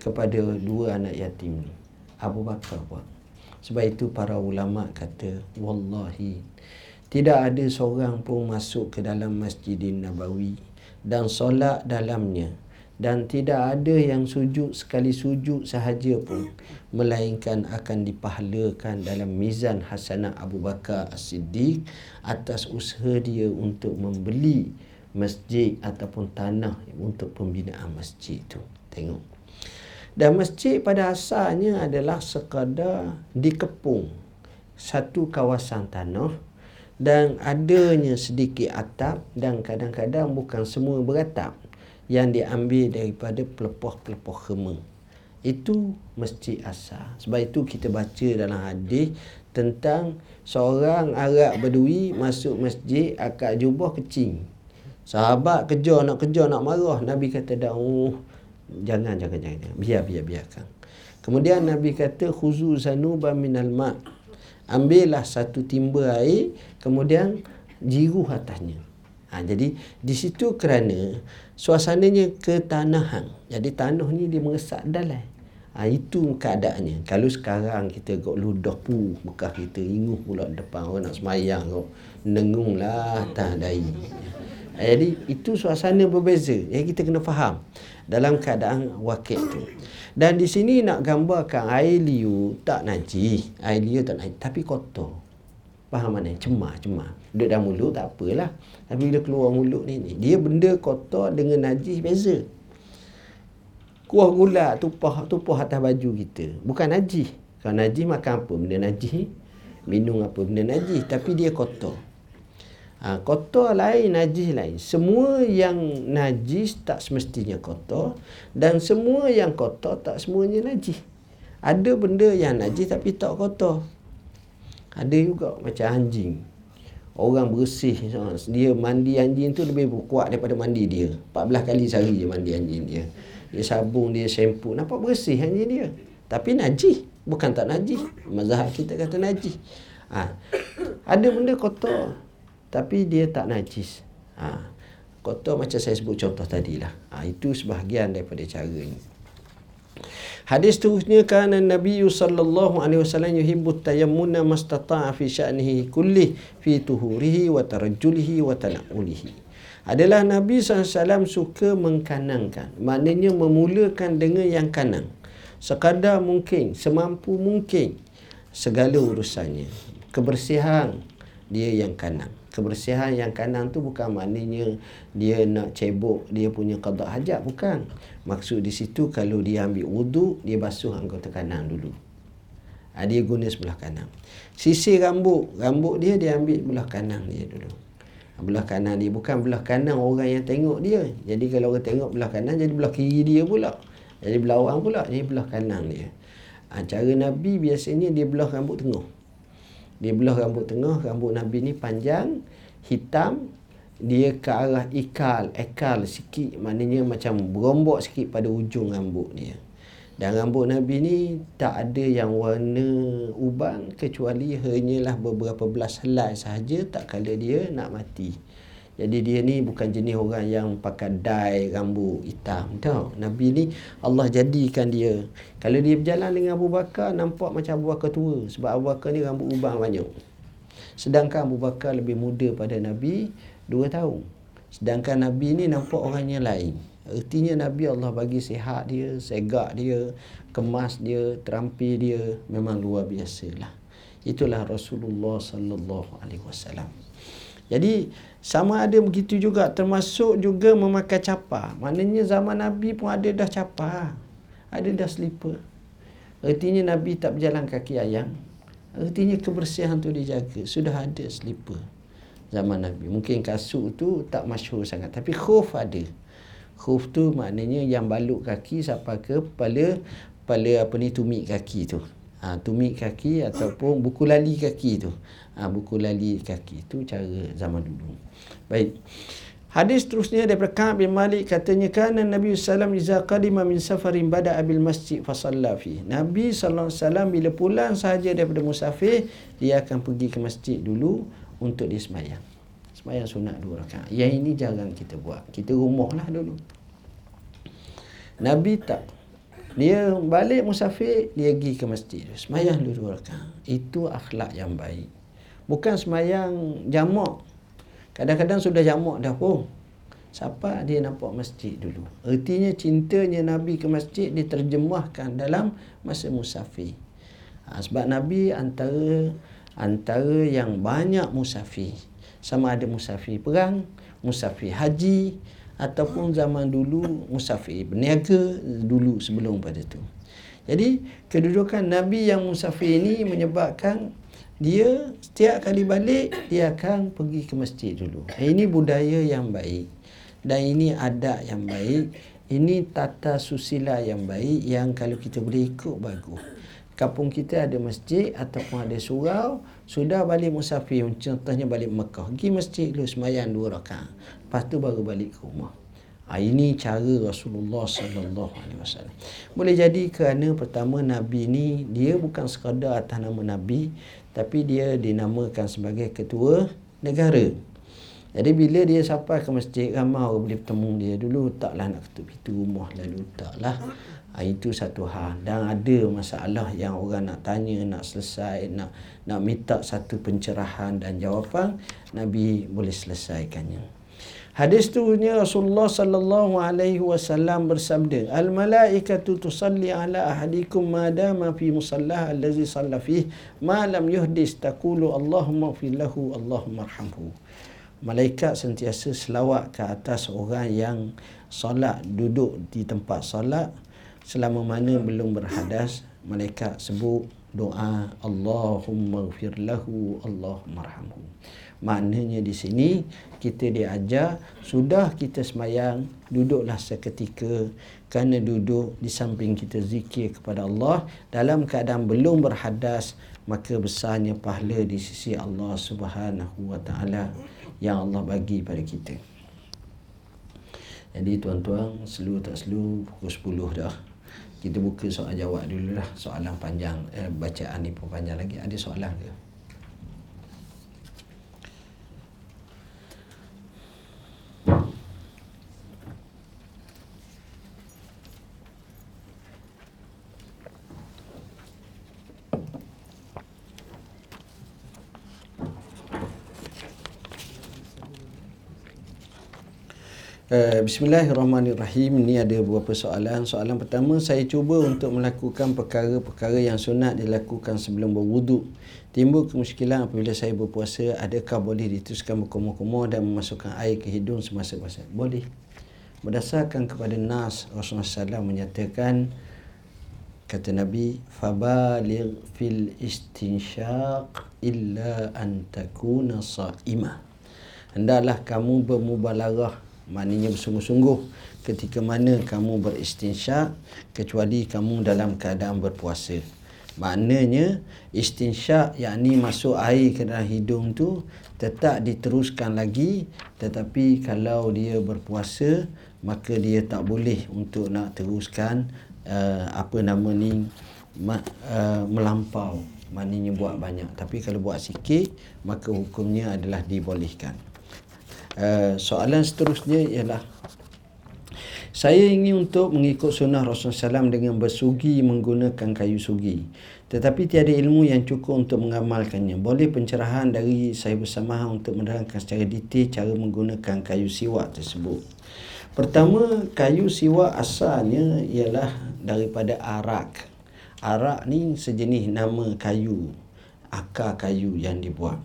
kepada dua anak yatim ni. Abu Bakar buat. Sebab itu para ulama kata, Wallahi, tidak ada seorang pun masuk ke dalam Masjidin Nabawi dan solat dalamnya dan tidak ada yang sujud sekali sujud sahaja pun melainkan akan dipahalakan dalam mizan hasanah Abu Bakar As-Siddiq atas usaha dia untuk membeli masjid ataupun tanah untuk pembinaan masjid itu. Tengok. Dan masjid pada asalnya adalah sekadar dikepung satu kawasan tanah dan adanya sedikit atap dan kadang-kadang bukan semua beratap yang diambil daripada pelepah-pelepah kema. Itu masjid asal. Sebab itu kita baca dalam hadis tentang seorang Arab Badui masuk masjid akak jubah kecing. Sahabat kejar nak kejar nak marah. Nabi kata dah oh, jangan jangan jangan biar biar biarkan kemudian nabi kata khuzu zanuba minal ma ambillah satu timba air kemudian jiru atasnya. Ha, jadi di situ kerana suasananya ketanahan. Jadi tanah ni dia mengesak dalam. Ha, itu keadaannya. Kalau sekarang kita kok ludah pu bekas kita inguh pula depan orang nak semayang kok nengunglah tah dai ha, jadi itu suasana berbeza. Yang kita kena faham dalam keadaan wakil tu. Dan di sini nak gambarkan air liu tak najis. Air liu tak najis tapi kotor. Faham mana? Cemah, cemah. Duduk dalam mulut tak apalah. Tapi bila keluar mulut ni, ni dia benda kotor dengan najis beza. Kuah gula tupah tupah atas baju kita. Bukan najis. Kalau najis makan apa? Benda najis. Minum apa? Benda najis. Tapi dia kotor. Ha, kotor lain, najis lain. Semua yang najis tak semestinya kotor. Dan semua yang kotor tak semuanya najis. Ada benda yang najis tapi tak kotor. Ada juga macam anjing. Orang bersih. Dia mandi anjing tu lebih kuat daripada mandi dia. 14 kali sehari dia mandi anjing dia. Dia sabung, dia shampoo. Nampak bersih anjing dia. Tapi najis. Bukan tak najis. Mazhab kita kata najis. Ha. Ada benda kotor tapi dia tak najis. Ha. Kotor macam saya sebut contoh tadi lah. Ha. Itu sebahagian daripada cara ini. Hadis seterusnya kan Nabi sallallahu alaihi wasallam yuhibbu tayammuna mastata'a fi sya'nihi kulli fi tuhurihi wa tarajjulihi wa tana'ulihi. Adalah Nabi SAW suka mengkanangkan. Maknanya memulakan dengan yang kanan. Sekadar mungkin, semampu mungkin segala urusannya. Kebersihan dia yang kanan kebersihan yang kanan tu bukan maknanya dia nak cebok dia punya qada hajat bukan. Maksud di situ kalau dia ambil wudu dia basuh anggota kanan dulu. Ha, dia guna sebelah kanan. Sisi rambut rambut dia dia ambil belah kanan dia dulu. Ha, belah kanan dia bukan belah kanan orang yang tengok dia. Jadi kalau orang tengok belah kanan jadi belah kiri dia pula. Jadi belah orang pula jadi belah kanan dia. Ha, cara Nabi biasanya dia belah rambut tengah dia belah rambut tengah, rambut Nabi ni panjang, hitam, dia ke arah ikal, ekal sikit, maknanya macam berombok sikit pada ujung rambut dia. Dan rambut Nabi ni tak ada yang warna ubang kecuali hanyalah beberapa belas helai sahaja tak kala dia nak mati. Jadi dia ni bukan jenis orang yang pakai dye rambut hitam. Tahu? Nabi ni Allah jadikan dia. Kalau dia berjalan dengan Abu Bakar nampak macam Abu Bakar tua sebab Abu Bakar ni rambut ubah banyak. Sedangkan Abu Bakar lebih muda pada Nabi dua tahun. Sedangkan Nabi ni nampak orang yang lain. Artinya Nabi Allah bagi sihat dia, segak dia, kemas dia, terampi dia memang luar biasa lah. Itulah Rasulullah sallallahu alaihi wasallam. Jadi sama ada begitu juga termasuk juga memakai capa. Maknanya zaman Nabi pun ada dah capa. Ada dah slipper. Artinya Nabi tak berjalan kaki ayam. Artinya kebersihan tu dijaga. Sudah ada slipper zaman Nabi. Mungkin kasut tu tak masyhur sangat. Tapi khuf ada. Khuf tu maknanya yang balut kaki sampai ke kepala, kepala apa ni tumit kaki tu. Ha, tumit kaki ataupun buku lali kaki tu. Ha, buku lali kaki itu cara zaman dulu. Baik. Hadis terusnya daripada Ka'ab bin Malik katanya kan Nabi sallam iza qadima min safarin bada abil masjid fa fi. Nabi wasallam bila pulang sahaja daripada musafir dia akan pergi ke masjid dulu untuk dia sembahyang sembahyang sunat dua rakaat. Yang ini jarang kita buat. Kita rumahlah dulu. Nabi tak dia balik musafir dia pergi ke masjid sembahyang dulu rakaat itu akhlak yang baik Bukan semayang jamak. Kadang-kadang sudah jamak dah pun. Siapa dia nampak masjid dulu. Artinya cintanya Nabi ke masjid diterjemahkan dalam masa musafir. Ha, sebab Nabi antara antara yang banyak musafir. Sama ada musafir perang, musafir haji ataupun zaman dulu musafir berniaga dulu sebelum pada tu. Jadi kedudukan Nabi yang musafir ini menyebabkan dia setiap kali balik dia akan pergi ke masjid dulu. Ini budaya yang baik dan ini adat yang baik. Ini tata susila yang baik yang kalau kita boleh ikut bagus. Kampung kita ada masjid ataupun ada surau, sudah balik musafir, contohnya balik Mekah. Pergi masjid dulu semayang dua rakaat. Lepas tu baru balik ke rumah. Ha, ini cara Rasulullah sallallahu alaihi wasallam. Boleh jadi kerana pertama nabi ni dia bukan sekadar atas nama nabi tapi dia dinamakan sebagai ketua negara. Jadi bila dia sampai ke masjid ramai orang boleh bertemu dia dulu taklah nak ketuk pintu rumah lalu taklah. Ha, itu satu hal dan ada masalah yang orang nak tanya nak selesai nak nak minta satu pencerahan dan jawapan Nabi boleh selesaikannya. Hadis tu nya Rasulullah sallallahu alaihi wasallam bersabda, "Al malaikatu tusalli ala ahadikum ma dama fi musallah allazi salla fih ma lam yuhdis taqulu Allahumma fil lahu Allahumma arhamhu." Malaikat sentiasa selawat ke atas orang yang solat duduk di tempat solat selama mana belum berhadas. Malaikat sebut doa Allahumma ghfir lahu Allahumma arhamhu. Maknanya di sini kita diajar sudah kita semayang duduklah seketika kerana duduk di samping kita zikir kepada Allah dalam keadaan belum berhadas maka besarnya pahala di sisi Allah Subhanahu wa taala yang Allah bagi pada kita. Jadi tuan-tuan, selu tak selu pukul 10 dah. Kita buka soal jawab dulu lah. Soalan panjang. Eh, bacaan ni pun panjang lagi. Ada soalan ke? Uh, Bismillahirrahmanirrahim. Ini ada beberapa soalan. Soalan pertama, saya cuba untuk melakukan perkara-perkara yang sunat dilakukan sebelum berwuduk. Timbul kemusykilan apabila saya berpuasa, adakah boleh diteruskan berkumur-kumur dan memasukkan air ke hidung semasa puasa? Boleh. Berdasarkan kepada Nas, Rasulullah SAW menyatakan, kata Nabi, Fabalir fil istinsyaq illa an takuna sa'imah. Hendaklah kamu bermubalarah maknanya bersungguh-sungguh ketika mana kamu beristinsyak kecuali kamu dalam keadaan berpuasa. Maknanya istinsyak yakni masuk air ke dalam hidung tu tetap diteruskan lagi tetapi kalau dia berpuasa maka dia tak boleh untuk nak teruskan uh, apa nama ni uh, melampau. Maknanya buat banyak. Tapi kalau buat sikit maka hukumnya adalah dibolehkan uh, soalan seterusnya ialah saya ingin untuk mengikut sunnah Rasulullah SAW dengan bersugi menggunakan kayu sugi. Tetapi tiada ilmu yang cukup untuk mengamalkannya. Boleh pencerahan dari saya bersama untuk menerangkan secara detail cara menggunakan kayu siwak tersebut. Pertama, kayu siwak asalnya ialah daripada arak. Arak ni sejenis nama kayu, akar kayu yang dibuat.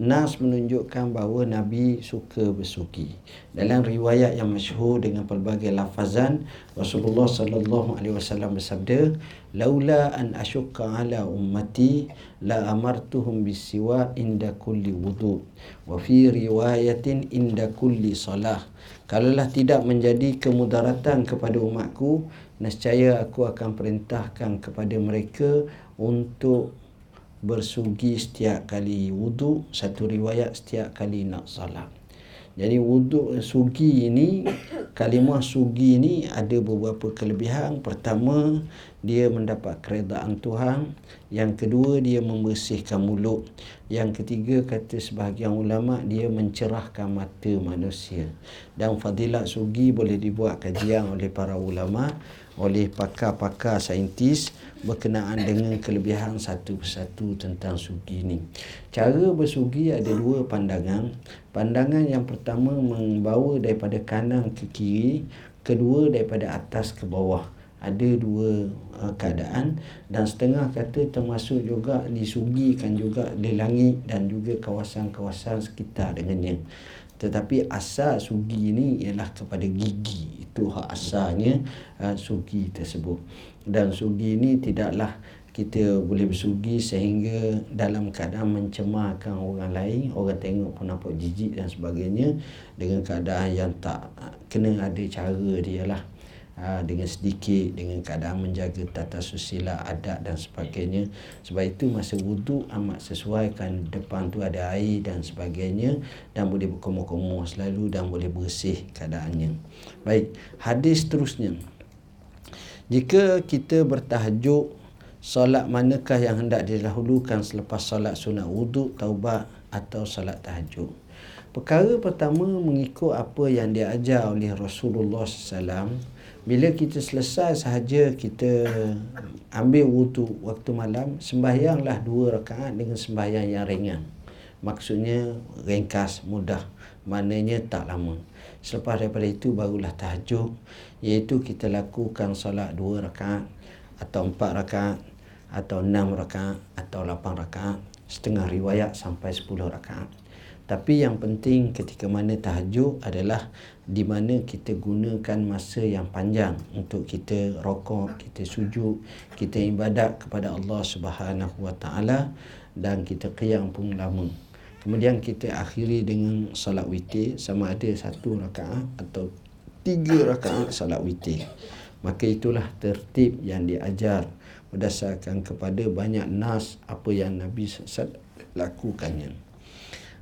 Nas menunjukkan bahawa Nabi suka bersuki. Dalam riwayat yang masyhur dengan pelbagai lafazan, Rasulullah sallallahu alaihi wasallam bersabda, "Laula an asyqa ala ummati la amartuhum bisiwa inda kulli wudu wa fi riwayatin inda kulli salah." Kalaulah tidak menjadi kemudaratan kepada umatku, nescaya aku akan perintahkan kepada mereka untuk bersugi setiap kali wudu satu riwayat setiap kali nak salat. Jadi wudu sugi ini kalimah sugi ini ada beberapa kelebihan. Pertama dia mendapat keredaan Tuhan. Yang kedua dia membersihkan mulut. Yang ketiga kata sebahagian ulama dia mencerahkan mata manusia. Dan fadilat sugi boleh dibuat kajian oleh para ulama oleh pakar-pakar saintis berkenaan dengan kelebihan satu persatu tentang sugi ini. Cara bersugi ada dua pandangan. Pandangan yang pertama membawa daripada kanan ke kiri, kedua daripada atas ke bawah. Ada dua uh, keadaan dan setengah kata termasuk juga disugikan juga di langit dan juga kawasan-kawasan sekitar dengannya tetapi asal sugi ini ialah kepada gigi itu hak asalnya uh, sugi tersebut dan sugi ini tidaklah kita boleh bersugi sehingga dalam keadaan mencemarkan orang lain orang tengok pun nampak jijik dan sebagainya dengan keadaan yang tak kena ada cara dia lah. Ha, dengan sedikit dengan keadaan menjaga tata susila adat dan sebagainya. Sebab itu masa wuduk amat sesuai kan depan tu ada air dan sebagainya dan boleh berkomor-komor selalu dan boleh bersih keadaannya. Baik hadis terusnya jika kita bertahajuk solat manakah yang hendak didahulukan selepas solat sunat wuduk taubat atau solat tahajud? Perkara pertama mengikut apa yang diajar oleh Rasulullah SAW bila kita selesai sahaja kita ambil wudu waktu malam sembahyanglah dua rakaat dengan sembahyang yang ringan. Maksudnya ringkas mudah. Maknanya tak lama. Selepas daripada itu barulah tahajud iaitu kita lakukan solat dua rakaat atau empat rakaat atau enam rakaat atau lapan rakaat setengah riwayat sampai sepuluh rakaat tapi yang penting ketika mana tahajud adalah di mana kita gunakan masa yang panjang untuk kita rokok, kita sujud, kita ibadat kepada Allah Subhanahu Wa Taala dan kita qiyam pun lama. Kemudian kita akhiri dengan salat witir sama ada satu rakaat atau tiga rakaat salat witir. Maka itulah tertib yang diajar berdasarkan kepada banyak nas apa yang Nabi SAW lakukannya.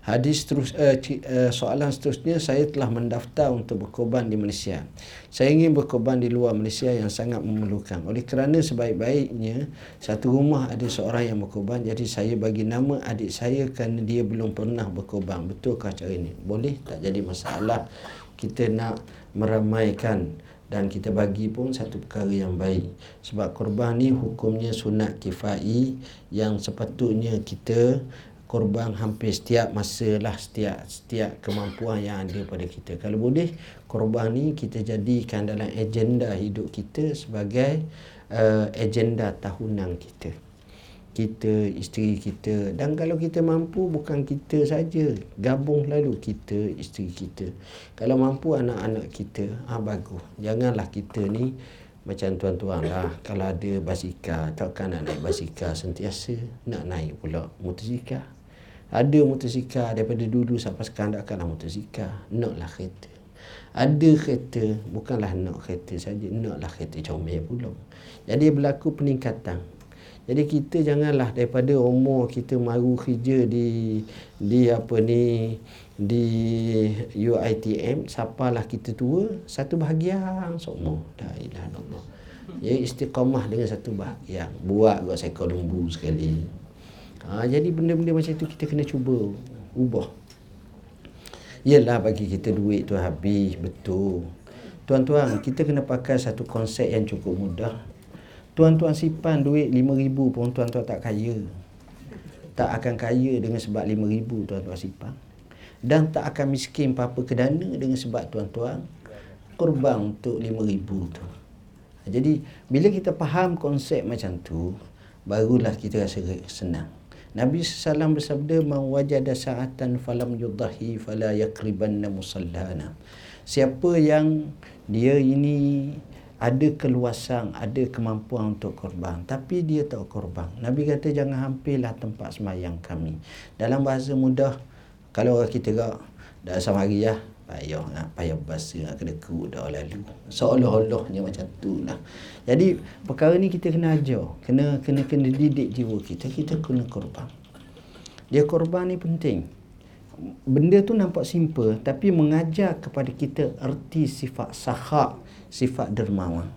Hadis terus uh, uh, soalan seterusnya saya telah mendaftar untuk berkorban di Malaysia. Saya ingin berkorban di luar Malaysia yang sangat memerlukan. Oleh kerana sebaik-baiknya satu rumah ada seorang yang berkorban jadi saya bagi nama adik saya kerana dia belum pernah berkorban. Betulkah cara ini? Boleh tak jadi masalah. Kita nak meramaikan. Dan kita bagi pun satu perkara yang baik. Sebab korban ni hukumnya sunat kifai yang sepatutnya kita korban hampir setiap masa lah setiap setiap kemampuan yang ada pada kita. Kalau boleh korban ni kita jadikan dalam agenda hidup kita sebagai uh, agenda tahunan kita kita isteri kita dan kalau kita mampu bukan kita saja gabung lalu kita isteri kita kalau mampu anak-anak kita ah bagus janganlah kita ni macam tuan-tuan lah kalau ada basikal takkan nak naik basikal sentiasa nak naik pula motosikal ada motosikal daripada dulu sampai sekarang tak akanlah motosikal. Naklah kereta. Ada kereta, bukanlah nak kereta saja, naklah kereta comel pula. Jadi berlaku peningkatan. Jadi kita janganlah daripada umur kita maru kerja di di apa ni di UiTM sapalah kita tua satu bahagian semua la ilaha illallah ya istiqamah dengan satu bahagian buat buat seekor lembu sekali Ha, jadi benda-benda macam itu kita kena cuba ubah. Yelah bagi kita duit tu habis betul. Tuan-tuan, kita kena pakai satu konsep yang cukup mudah. Tuan-tuan simpan duit RM5,000 pun tuan-tuan tak kaya. Tak akan kaya dengan sebab RM5,000 tuan-tuan simpan. Dan tak akan miskin apa-apa kedana dengan sebab tuan-tuan korban untuk RM5,000 tu. Jadi, bila kita faham konsep macam tu, barulah kita rasa senang. Nabi SAW bersabda, Man wajada sa'atan falam yudahi fala yakribanna musallana. Siapa yang dia ini ada keluasan, ada kemampuan untuk korban. Tapi dia tak korban. Nabi kata jangan hampirlah tempat semayang kami. Dalam bahasa mudah, kalau orang kita tak, dah sama hari ya, payah nak payah bahasa nak kena kerut dah lalu. Seolah-olahnya macam tu lah. Jadi perkara ni kita kena ajar. Kena kena kena didik jiwa kita. Kita kena korban. Dia korban ni penting benda tu nampak simple tapi mengajar kepada kita erti sifat sahak, sifat dermawan,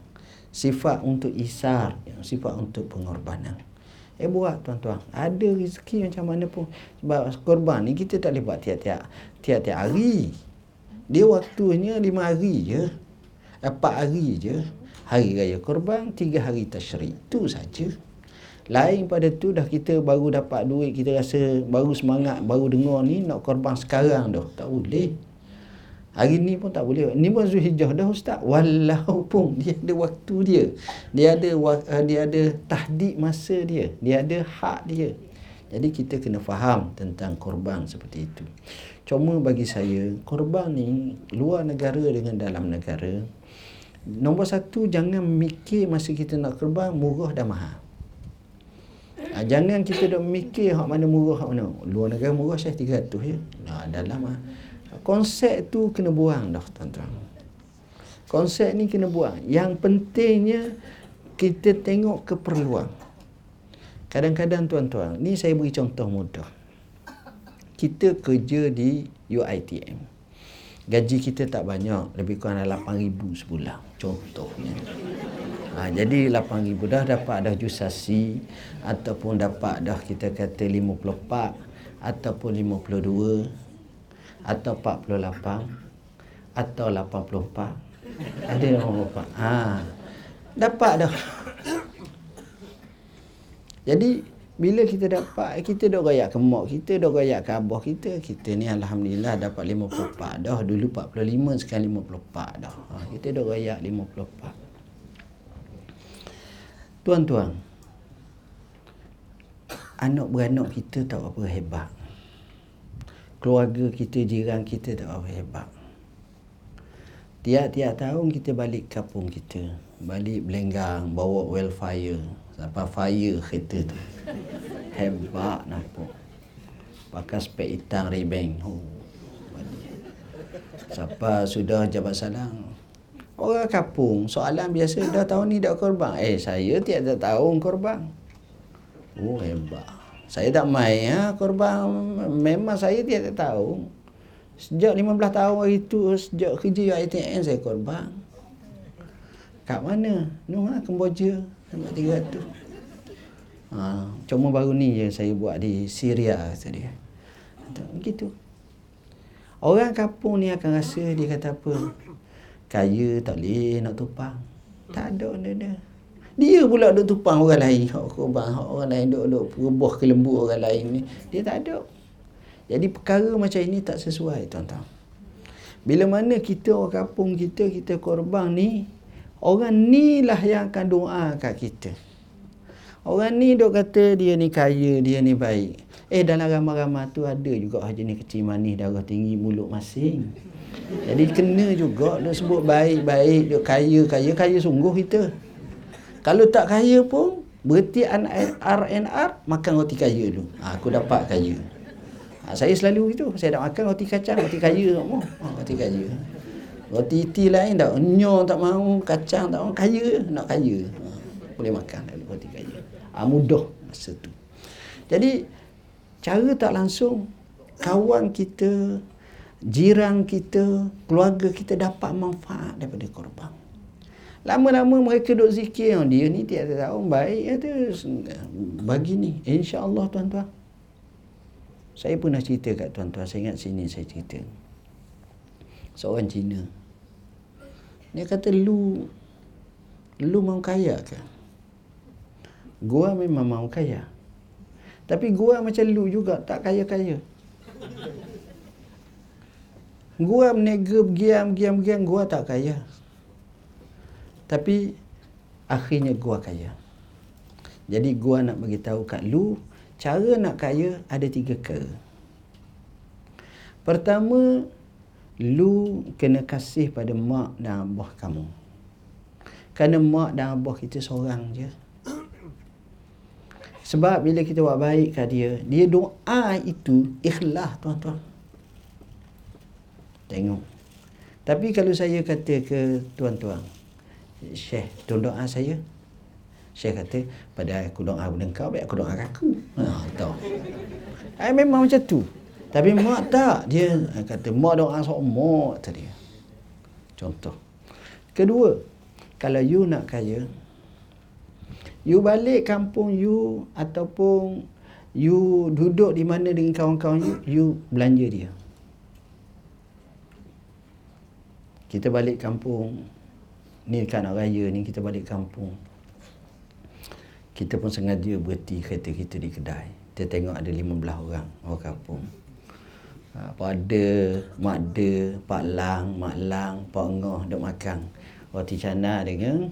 sifat untuk isar, sifat untuk pengorbanan. Eh buat tuan-tuan, ada rezeki macam mana pun sebab korban ni kita tak boleh buat tiap-tiap tiap-tiap hari. Dia waktunya lima hari je. Empat hari je. Hari raya korban, tiga hari tasyrik. Itu saja. Lain pada tu dah kita baru dapat duit, kita rasa baru semangat, baru dengar ni nak korban sekarang dah. Tak boleh. Hari ni pun tak boleh. Ni pun Zulhijjah dah ustaz. Walaupun [laughs] dia ada waktu dia. Dia ada eh, dia ada tahdid masa dia. Dia ada hak dia. Jadi kita kena faham tentang korban seperti itu. Cuma bagi saya, korban ni luar negara dengan dalam negara. Nombor satu, jangan mikir masa kita nak korban murah dan mahal. Ha, jangan kita dok mikir hak mana murah hak mana. Luar negara murah saya 300 ya. Ha, dalam ha. Konsep tu kena buang dah tuan-tuan. Konsep ni kena buang. Yang pentingnya kita tengok keperluan. Kadang-kadang tuan-tuan, ni saya beri contoh mudah. Kita kerja di UiTM. Gaji kita tak banyak, lebih kurang 8000 sebulan. Contohnya. Ha, jadi 8,000 dah dapat dah jusasi ataupun dapat dah kita kata 54 ataupun 52 atau 48 atau 84 ada yang 84 ha, dapat dah. Jadi bila kita dapat kita dah rayak ke mak kita dah rayak ke abah kita kita ni alhamdulillah dapat 54 dah. Dulu 45 sekarang 54 dah. Ha, kita dah rayak 54 Tuan-tuan, anak beranak kita tak apa hebat. Keluarga kita, jiran kita tak apa hebat. Tiap-tiap tahun kita balik kampung kita. Balik Belenggang, bawa welfare. Sampai fire kereta tu. Hebat nampak. Pakai spek hitam rebeng. Oh, Siapa sudah jabat salam. Orang kampung, soalan biasa dah tahun ni dah korban. Eh, saya tiada tahun korban. Oh, hebat. Saya tak main ya, korban. Memang saya tiada tahu. Sejak 15 tahun hari itu, sejak kerja UiTM saya korban. Kat mana? Noh lah, Kemboja. Tempat tiga tu. Ha, cuma baru ni je saya buat di Syria tadi. Begitu. Orang kampung ni akan rasa dia kata apa? kaya tak boleh nak tupang. Tak ada benda dia. Dia pula duk tupang orang lain. Hak korban, hak orang lain duk duk perubuh ke lembu orang lain ni. Dia tak ada. Jadi perkara macam ini tak sesuai tuan-tuan. Bila mana kita orang kampung kita, kita korban ni, orang ni lah yang akan doa kat kita. Orang ni duk kata dia ni kaya, dia ni baik. Eh dalam ramai-ramai tu ada juga jenis kecil manis, darah tinggi, mulut masing. Jadi kena juga dia sebut baik-baik, dia kaya-kaya, kaya sungguh kita. Kalau tak kaya pun, berarti RNR, makan roti kaya dulu. Ha, aku dapat kaya. Ha, saya selalu itu, saya nak makan roti kacang, roti kaya. Ha, roti kaya. Roti iti lain tak, nyo tak mau, kacang tak mau, kaya, nak kaya. Ha, boleh makan roti kaya. Ha, mudah masa tu. Jadi, cara tak langsung, kawan kita, jiran kita, keluarga kita dapat manfaat daripada korban. Lama-lama mereka duduk zikir, oh, dia ni tiada tahu baik ada bagi ni. Insya-Allah tuan-tuan. Saya pernah cerita kat tuan-tuan, saya ingat sini saya cerita. Seorang Cina. Dia kata lu lu mau kaya ke? Gua memang mau kaya. Tapi gua macam lu juga tak kaya-kaya. Gua menega giam giam giam gua tak kaya. Tapi akhirnya gua kaya. Jadi gua nak bagi tahu kat lu cara nak kaya ada tiga cara. Pertama, lu kena kasih pada mak dan abah kamu. Kerana mak dan abah kita seorang je. Sebab bila kita buat baik kat dia, dia doa itu ikhlas tuan-tuan. Tengok. Tapi kalau saya kata ke tuan-tuan, Syekh, tolong doa saya. Syekh kata, pada aku doa pada kau, baik aku doa aku. Ha, tahu. I memang macam tu. Tapi mak tak. Dia kata, mak doa sok mak tadi. Contoh. Kedua, kalau you nak kaya, you balik kampung you ataupun you duduk di mana dengan kawan-kawan you, you belanja dia. Kita balik kampung, ni kan nak raya ni kita balik kampung. Kita pun sengaja berhenti kereta kita di kedai. Kita tengok ada 15 orang orang kampung. Ha, Pak Ada, Mak Ada, Pak Lang, Mak Lang, Pak Ngoh duk makan. Roti cana dengan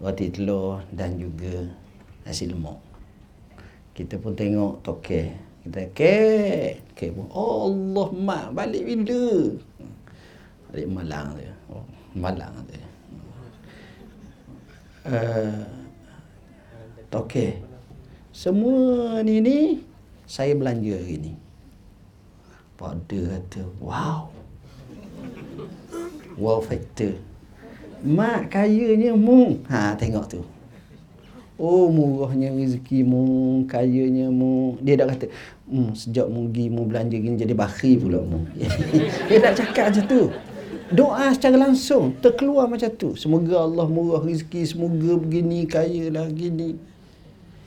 roti telur dan juga nasi lemak. Kita pun tengok toke. Kita kek, kek pun oh Allah mak balik bila? Balik malang dia. Oh, malang dia. Toke. Semua ni ni saya belanja hari ni. Pada kata, wow. Wow factor. Mak kayanya mu. Ha, tengok tu. Oh, murahnya rezeki mu, kayanya mu. Dia dah kata, hmm, sejak mu pergi mu belanja gini jadi bakhil pula mu. [laughs] Dia tak cakap macam tu. Doa secara langsung, terkeluar macam tu. Semoga Allah murah rezeki, semoga begini, kaya lah, gini.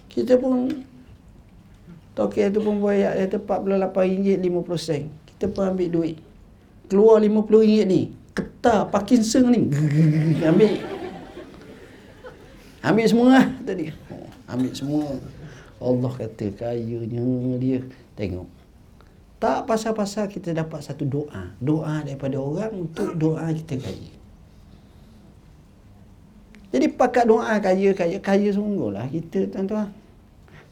Kita pun Tokek tu pun bayar dia RM48.50 sen. Kita pun ambil duit. Keluar RM50 ni. Ketar Parkinson ni. [laughs] ambil. Ambil semua lah tadi. Ambil semua. Allah kata kayanya dia. Tengok. Tak pasal-pasal kita dapat satu doa. Doa daripada orang untuk doa kita kaya. Jadi pakat doa kaya, kaya, kaya sungguhlah kita tuan-tuan.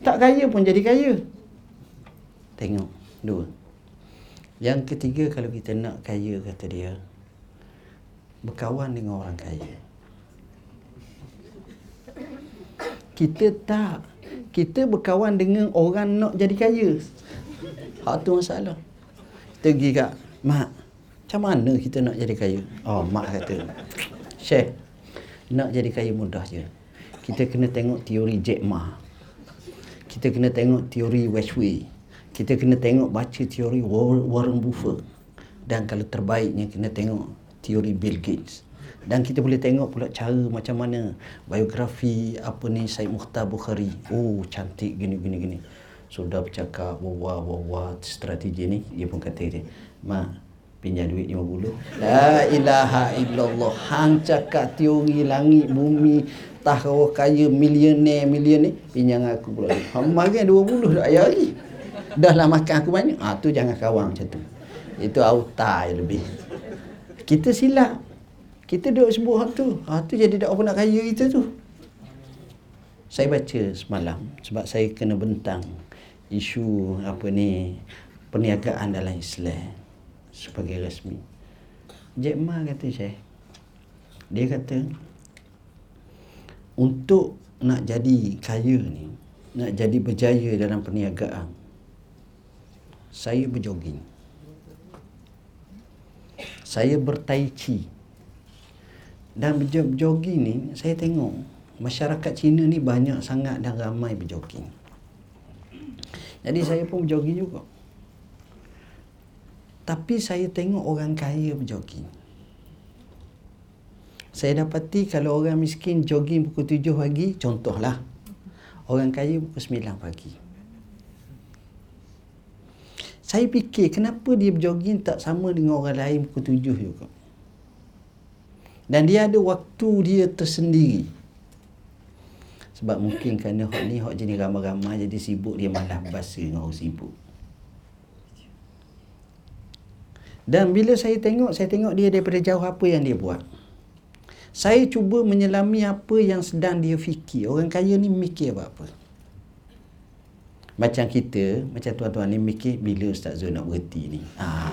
Tak kaya pun jadi kaya. Tengok. Dua. Yang ketiga kalau kita nak kaya kata dia. Berkawan dengan orang kaya. Kita tak. Kita berkawan dengan orang nak jadi kaya. Hak tu masalah. Kita pergi kat mak. Macam mana kita nak jadi kaya? Oh, mak kata. Syekh, nak jadi kaya mudah je. Kita kena tengok teori Jack Ma kita kena tengok teori Westway. Kita kena tengok baca teori Warren Buffett. Dan kalau terbaiknya kena tengok teori Bill Gates. Dan kita boleh tengok pula cara macam mana biografi apa ni Said Mukhtar Bukhari. Oh cantik gini gini gini. Sudah bercakap wah wah strategi ni dia pun kata dia. Ma pinjam duit 50. La ilaha illallah. Hang cakap teori langit bumi tah kau kaya milioner milioner pinjam aku pula. Hang mari 20 dah lagi. Dah lah makan aku banyak. Ah tu jangan kawan macam tu. Itu auta lebih. Kita silap. Kita duduk sebut hak tu. Ha tu jadi tak apa nak kaya kita tu. Saya baca semalam sebab saya kena bentang isu apa ni perniagaan dalam Islam sebagai rasmi. Jack Ma kata saya. Dia kata untuk nak jadi kaya ni, nak jadi berjaya dalam perniagaan, saya berjoging. Saya bertai chi. Dan berjoging ni, saya tengok masyarakat Cina ni banyak sangat dan ramai berjoging. Jadi saya pun berjoging juga. Tapi saya tengok orang kaya berjoging. Saya dapati kalau orang miskin jogging pukul 7 pagi, contohlah. Orang kaya pukul 9 pagi. Saya fikir kenapa dia berjogging tak sama dengan orang lain pukul 7 juga. Dan dia ada waktu dia tersendiri. Sebab mungkin kerana hak ni hak jenis ramai-ramai jadi sibuk dia malah bahasa dengan orang sibuk. Dan bila saya tengok, saya tengok dia daripada jauh apa yang dia buat. Saya cuba menyelami apa yang sedang dia fikir. Orang kaya ni mikir apa-apa. Macam kita, macam tuan-tuan ni mikir bila Ustaz Zul nak berhenti ni. Ha.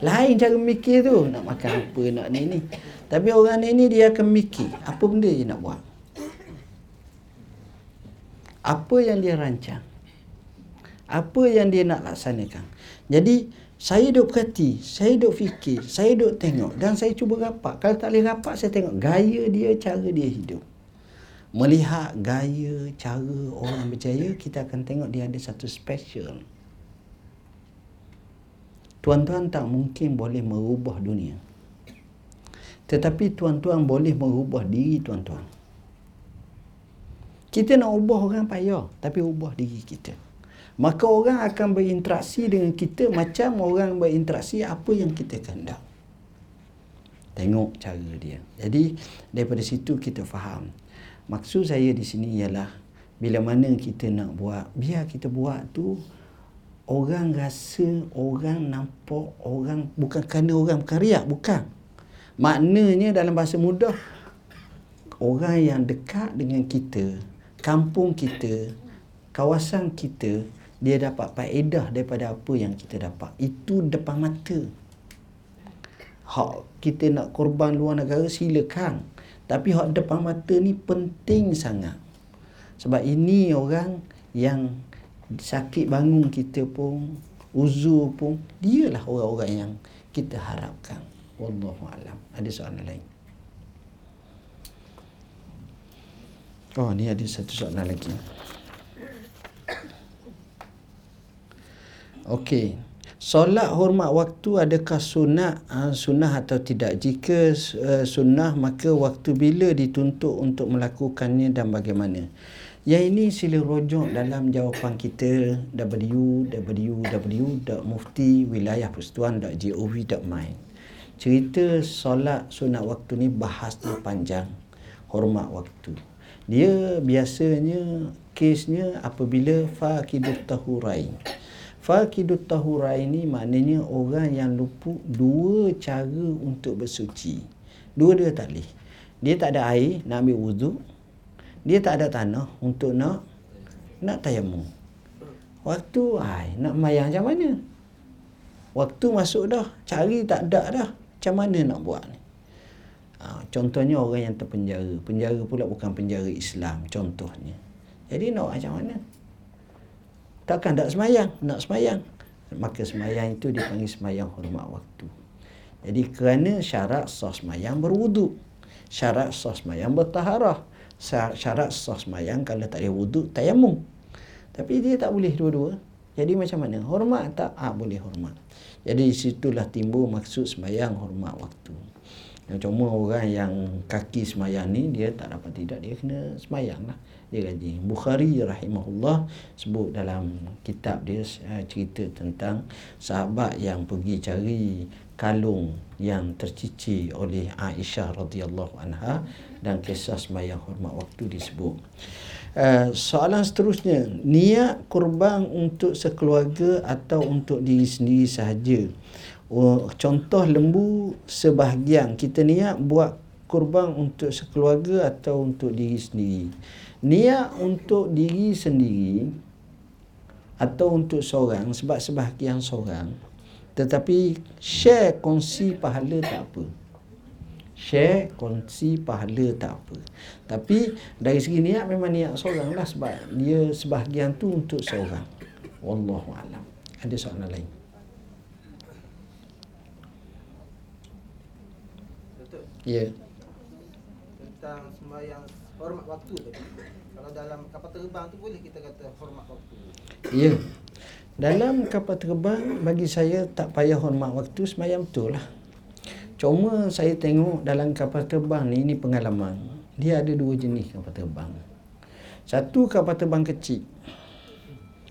Lain cara mikir tu. Nak makan apa, nak ni ni. Tapi orang ni ni dia akan mikir. Apa benda dia nak buat. Apa yang dia rancang. Apa yang dia nak laksanakan. Jadi, saya duduk perhati, saya duduk fikir, saya duduk tengok dan saya cuba rapat. Kalau tak boleh rapat, saya tengok gaya dia, cara dia hidup melihat gaya, cara orang berjaya, kita akan tengok dia ada satu special. Tuan-tuan tak mungkin boleh merubah dunia. Tetapi tuan-tuan boleh merubah diri tuan-tuan. Kita nak ubah orang payah, tapi ubah diri kita. Maka orang akan berinteraksi dengan kita macam orang berinteraksi apa yang kita kehendak. Tengok cara dia. Jadi daripada situ kita faham. Maksud saya di sini ialah bila mana kita nak buat, biar kita buat tu orang rasa, orang nampak, orang bukan kerana orang riak, bukan. Maknanya dalam bahasa mudah orang yang dekat dengan kita, kampung kita, kawasan kita, dia dapat faedah daripada apa yang kita dapat. Itu depan mata. Hak kita nak korban luar negara silakan. Tapi hak depan mata ni penting sangat. Sebab ini orang yang sakit bangun kita pun, uzur pun, dialah orang-orang yang kita harapkan. Wallahu alam. Ada soalan lain? Oh, ni ada satu soalan lagi. Okey. Solat hormat waktu adakah sunnah uh, sunnah atau tidak? Jika uh, sunnah maka waktu bila dituntut untuk melakukannya dan bagaimana? Yang ini sila rujuk dalam jawapan kita www.muftiwilayahpersetuan.gov.my Cerita solat sunat waktu ni bahas panjang hormat waktu. Dia biasanya kesnya apabila faqidut tahurain. Fakidut tahura ini maknanya orang yang lupa dua cara untuk bersuci. Dua-dua tak boleh. Dia tak ada air nak ambil wuduk. Dia tak ada tanah untuk nak nak tayamum. Waktu ai nak mayang macam mana? Waktu masuk dah, cari tak ada dah. Macam mana nak buat ni? Ha, contohnya orang yang terpenjara. Penjara pula bukan penjara Islam contohnya. Jadi nak macam mana? Takkan tak semayang? Nak semayang. Maka semayang itu dipanggil semayang hormat waktu. Jadi kerana syarat sah semayang berwuduk. Syarat sah semayang bertaharah. Syarat sah semayang kalau tak ada wuduk, tayamum. Tapi dia tak boleh dua-dua. Jadi macam mana? Hormat tak? Ah boleh hormat. Jadi situlah timbul maksud semayang hormat waktu. Yang cuma orang yang kaki semayang ni dia tak dapat tidak dia kena semayang lah dia gaji. Bukhari rahimahullah sebut dalam kitab dia uh, cerita tentang sahabat yang pergi cari kalung yang tercicir oleh Aisyah radhiyallahu anha dan kisah sembahyang hormat waktu disebut. Uh, soalan seterusnya, niat kurban untuk sekeluarga atau untuk diri sendiri sahaja? Oh, contoh lembu sebahagian kita niat buat kurban untuk sekeluarga atau untuk diri sendiri. Niat untuk diri sendiri atau untuk seorang sebab sebahagian seorang tetapi share kongsi pahala tak apa. Share kongsi pahala tak apa. Tapi dari segi niat memang niat seorang lah sebab dia sebahagian tu untuk seorang. Wallahu alam. Ada soalan lain. Ya. Yeah. Tentang sembahyang hormat waktu tadi. Kalau dalam kapal terbang tu boleh kita kata hormat waktu. Ya. Dalam kapal terbang bagi saya tak payah hormat waktu sembahyang betul lah. Cuma saya tengok dalam kapal terbang ni ini pengalaman. Dia ada dua jenis kapal terbang. Satu kapal terbang kecil.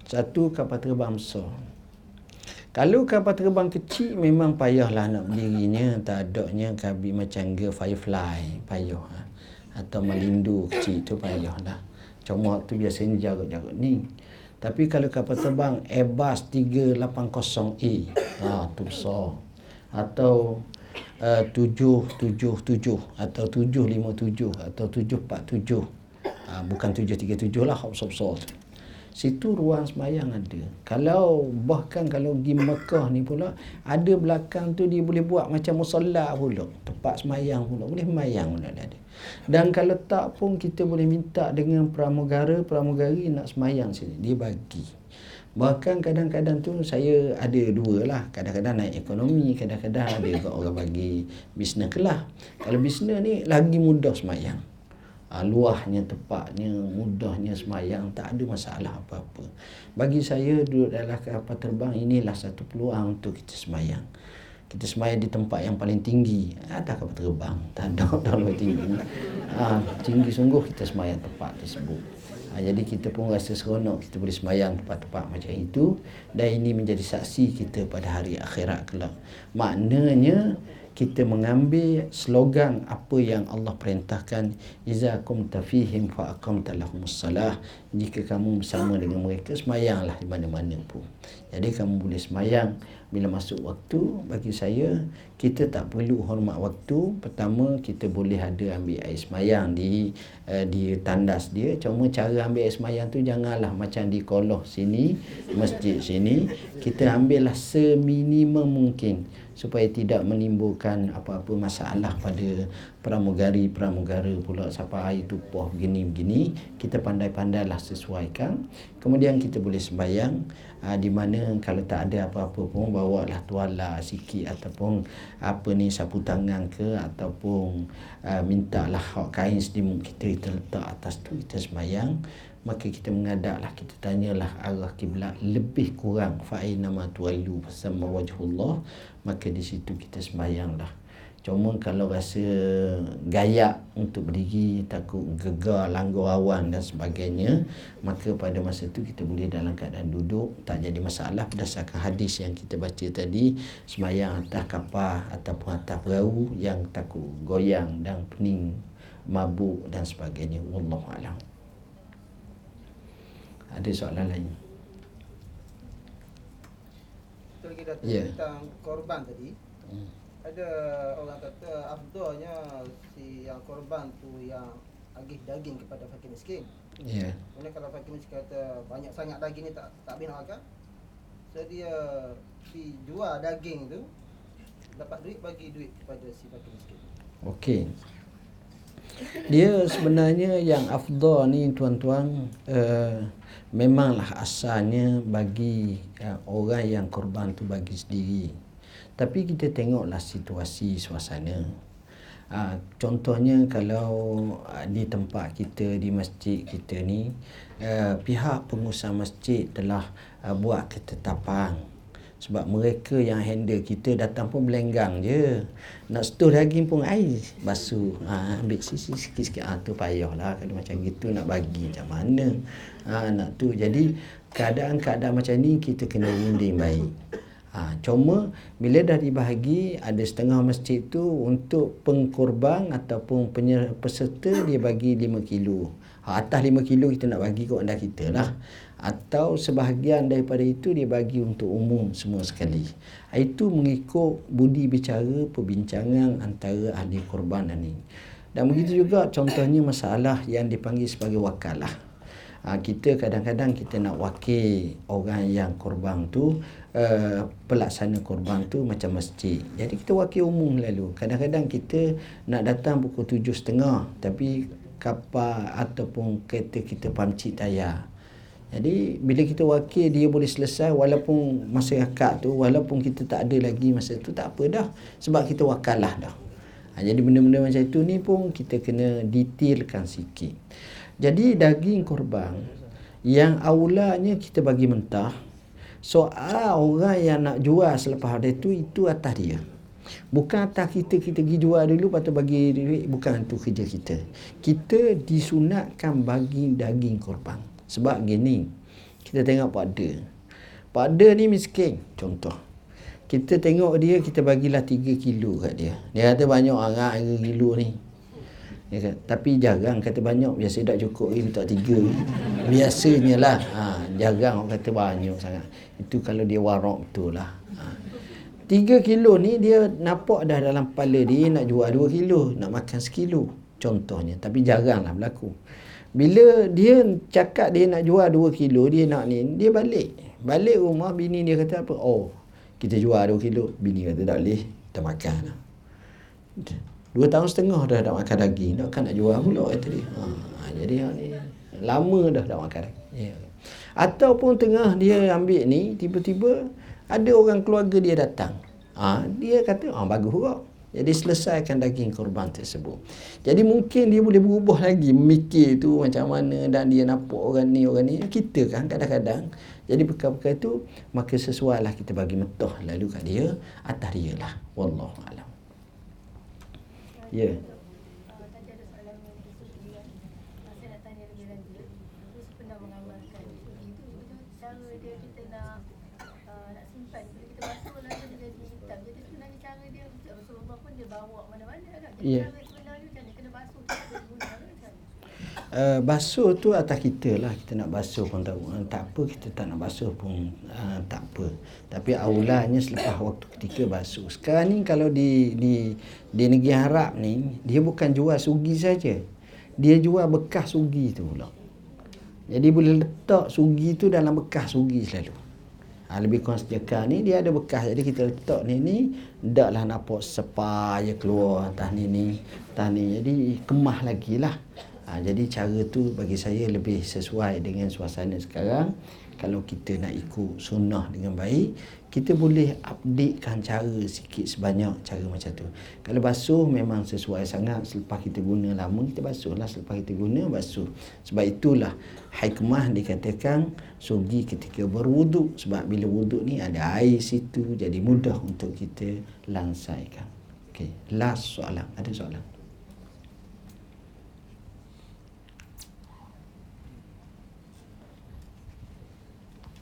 Satu kapal terbang besar. Kalau kapal terbang kecil memang payahlah nak berdirinya, tak adanya kabi macam ge firefly, payah. Ha. Atau melindu kecil tu payahlah. Cuma tu biasanya jarak-jarak ni. Tapi kalau kapal terbang Airbus 380A, ha, tu besar. Atau uh, 777 atau 757 atau 747. Ha, bukan 737 lah, besar-besar tu situ ruang semayang ada. Kalau bahkan kalau pergi Mekah ni pula ada belakang tu dia boleh buat macam musalla pula. Tempat semayang pula. Boleh semayang pula ada. Dan kalau tak pun kita boleh minta dengan pramugara pramugari nak semayang sini. Dia bagi. Bahkan kadang-kadang tu saya ada dua lah. Kadang-kadang naik ekonomi, kadang-kadang ada orang bagi bisnes kelah. Kalau bisnes ni lagi mudah semayang luahnya tepatnya mudahnya semayang tak ada masalah apa-apa. Bagi saya duduk dalam kapal terbang inilah satu peluang untuk kita semayang. Kita semayang di tempat yang paling tinggi. Ada kapal terbang [laughs] tak ada terlalu tinggi. Uh, tinggi sungguh kita semayang tempat tersebut. Uh, jadi kita pun rasa seronok kita boleh semayang tempat-tempat macam itu. Dan ini menjadi saksi kita pada hari akhirat kelak. Maknanya kita mengambil slogan apa yang Allah perintahkan iza kum tafihim fa aqamta lahumus salah jika kamu bersama dengan mereka semayanglah di mana-mana pun. Jadi kamu boleh semayang. Bila masuk waktu bagi saya kita tak perlu hormat waktu. Pertama kita boleh ada ambil air semayang di uh, di tandas dia. Cuma cara ambil air semayang tu janganlah macam di koloh sini masjid sini. Kita ambillah seminimum mungkin supaya tidak menimbulkan apa-apa masalah pada pramugari-pramugara pula. Siapa air tumpah begini-begini kita pandai-pandailah sesuaikan. Kemudian kita boleh sembahyang aa, ah, di mana kalau tak ada apa-apa pun bawalah tuala sikit ataupun apa ni sapu tangan ke ataupun aa, ah, mintalah hak kain sedimuk kita kita letak atas tu kita sembahyang. Maka kita mengadaklah kita tanyalah arah kiblat lebih kurang. Fa nama tuailu sama wajhullah maka di situ kita sembahyanglah cuma kalau rasa gaya untuk berdiri takut gegar langgar awan dan sebagainya maka pada masa itu kita boleh dalam keadaan duduk tak jadi masalah berdasarkan hadis yang kita baca tadi sembahyang atas kapal ataupun atas perahu yang takut goyang dan pening mabuk dan sebagainya. Wallahu alam. Ada soalan lain kita lagi datang yeah. tentang korban tadi hmm. ada orang kata afdalnya si yang korban tu yang agih daging kepada fakir miskin ya yeah. Kalau fakir miskin kata banyak sangat daging ni tak tak boleh nak makan so dia dijual daging tu dapat duit bagi duit kepada si fakir miskin okey dia sebenarnya yang afdal ni tuan-tuan uh, memanglah asalnya bagi uh, orang yang korban tu bagi sendiri. Tapi kita tengoklah situasi suasana. Uh, contohnya kalau uh, di tempat kita di masjid kita ni uh, pihak pengusaha masjid telah uh, buat ketetapan sebab mereka yang handle kita datang pun belenggang je. Nak setuh daging pun air basuh. Ha, ambil sisi sikit-sikit. Ha, tu payahlah kalau macam gitu nak bagi macam mana. Ha, nak tu. Jadi keadaan-keadaan macam ni kita kena runding baik. Ha, cuma bila dah dibahagi ada setengah masjid tu untuk pengkorban ataupun peserta dia bagi 5 kilo. Ha, atas 5 kilo kita nak bagi kat anda kita lah atau sebahagian daripada itu dia bagi untuk umum semua sekali. Itu mengikut budi bicara perbincangan antara ahli korban ini. Dan begitu juga contohnya masalah yang dipanggil sebagai wakalah. Ha, kita kadang-kadang kita nak wakil orang yang korban tu uh, pelaksana korban tu macam masjid. Jadi kita wakil umum lalu. Kadang-kadang kita nak datang pukul tujuh setengah tapi kapal ataupun kereta kita pamcik tayar. Jadi bila kita wakil dia boleh selesai walaupun masyarakat tu walaupun kita tak ada lagi masa tu tak apa dah sebab kita wakalah dah. Ha, jadi benda-benda macam itu ni pun kita kena detailkan sikit. Jadi daging korban yang awalnya kita bagi mentah soal orang yang nak jual selepas hari itu itu atas dia. Bukan atas kita kita pergi jual dulu tu bagi duit bukan tu kerja kita. Kita disunatkan bagi daging korban. Sebab gini, kita tengok pada. Pada ni miskin, contoh. kita tengok dia kita bagilah 3 kilo kat dia dia kata banyak agak 3 kilo ni dia kata, tapi jarang kata banyak biasa tak cukup lagi tak tiga biasanya lah ha, jarang orang kata banyak sangat itu kalau dia warak betul lah ha. Tiga kilo ni dia nampak dah dalam kepala dia nak jual dua kilo, nak makan sekilo contohnya. Tapi jarang lah berlaku. Bila dia cakap dia nak jual dua kilo, dia nak ni, dia balik. Balik rumah, bini dia kata apa? Oh, kita jual dua kilo. Bini kata tak boleh, kita makan lah. Dua tahun setengah dah tak makan daging. Nak kan nak jual pula kata dia. Ha, jadi ni lama dah tak makan daging. Ya. Ataupun tengah dia ambil ni, tiba-tiba ada orang keluarga dia datang. Ha, dia kata, ah bagus juga. Jadi selesaikan daging korban tersebut. Jadi mungkin dia boleh berubah lagi memikir tu macam mana dan dia nampak orang ni orang ni. Kita kan kadang-kadang. Jadi perkara-perkara tu maka sesuai lah kita bagi metoh lalu kat dia atas dia lah. Wallahualam. Ya. Yeah. Ya. Uh, basuh tu atas kita lah. Kita nak basuh pun tak, uh, tak apa. Kita tak nak basuh pun uh, tak apa. Tapi aulanya selepas waktu ketika basuh. Sekarang ni kalau di di di negeri Arab ni dia bukan jual sugi saja. Dia jual bekas sugi tu pula. Jadi boleh letak sugi tu dalam bekas sugi selalu ha, lebih kurang ni dia ada bekas. Jadi kita letak ni ni ndaklah nampak sepaya keluar atas ni ni atas ni. Jadi kemah lagi lah. Ha, jadi cara tu bagi saya lebih sesuai dengan suasana sekarang. Kalau kita nak ikut sunnah dengan baik kita boleh updatekan cara sikit sebanyak cara macam tu. Kalau basuh memang sesuai sangat selepas kita guna lama kita basuh lah selepas kita guna basuh. Sebab itulah hikmah dikatakan sugi ketika berwuduk sebab bila wuduk ni ada air situ jadi mudah untuk kita lansaikan. Okey, last soalan. Ada soalan?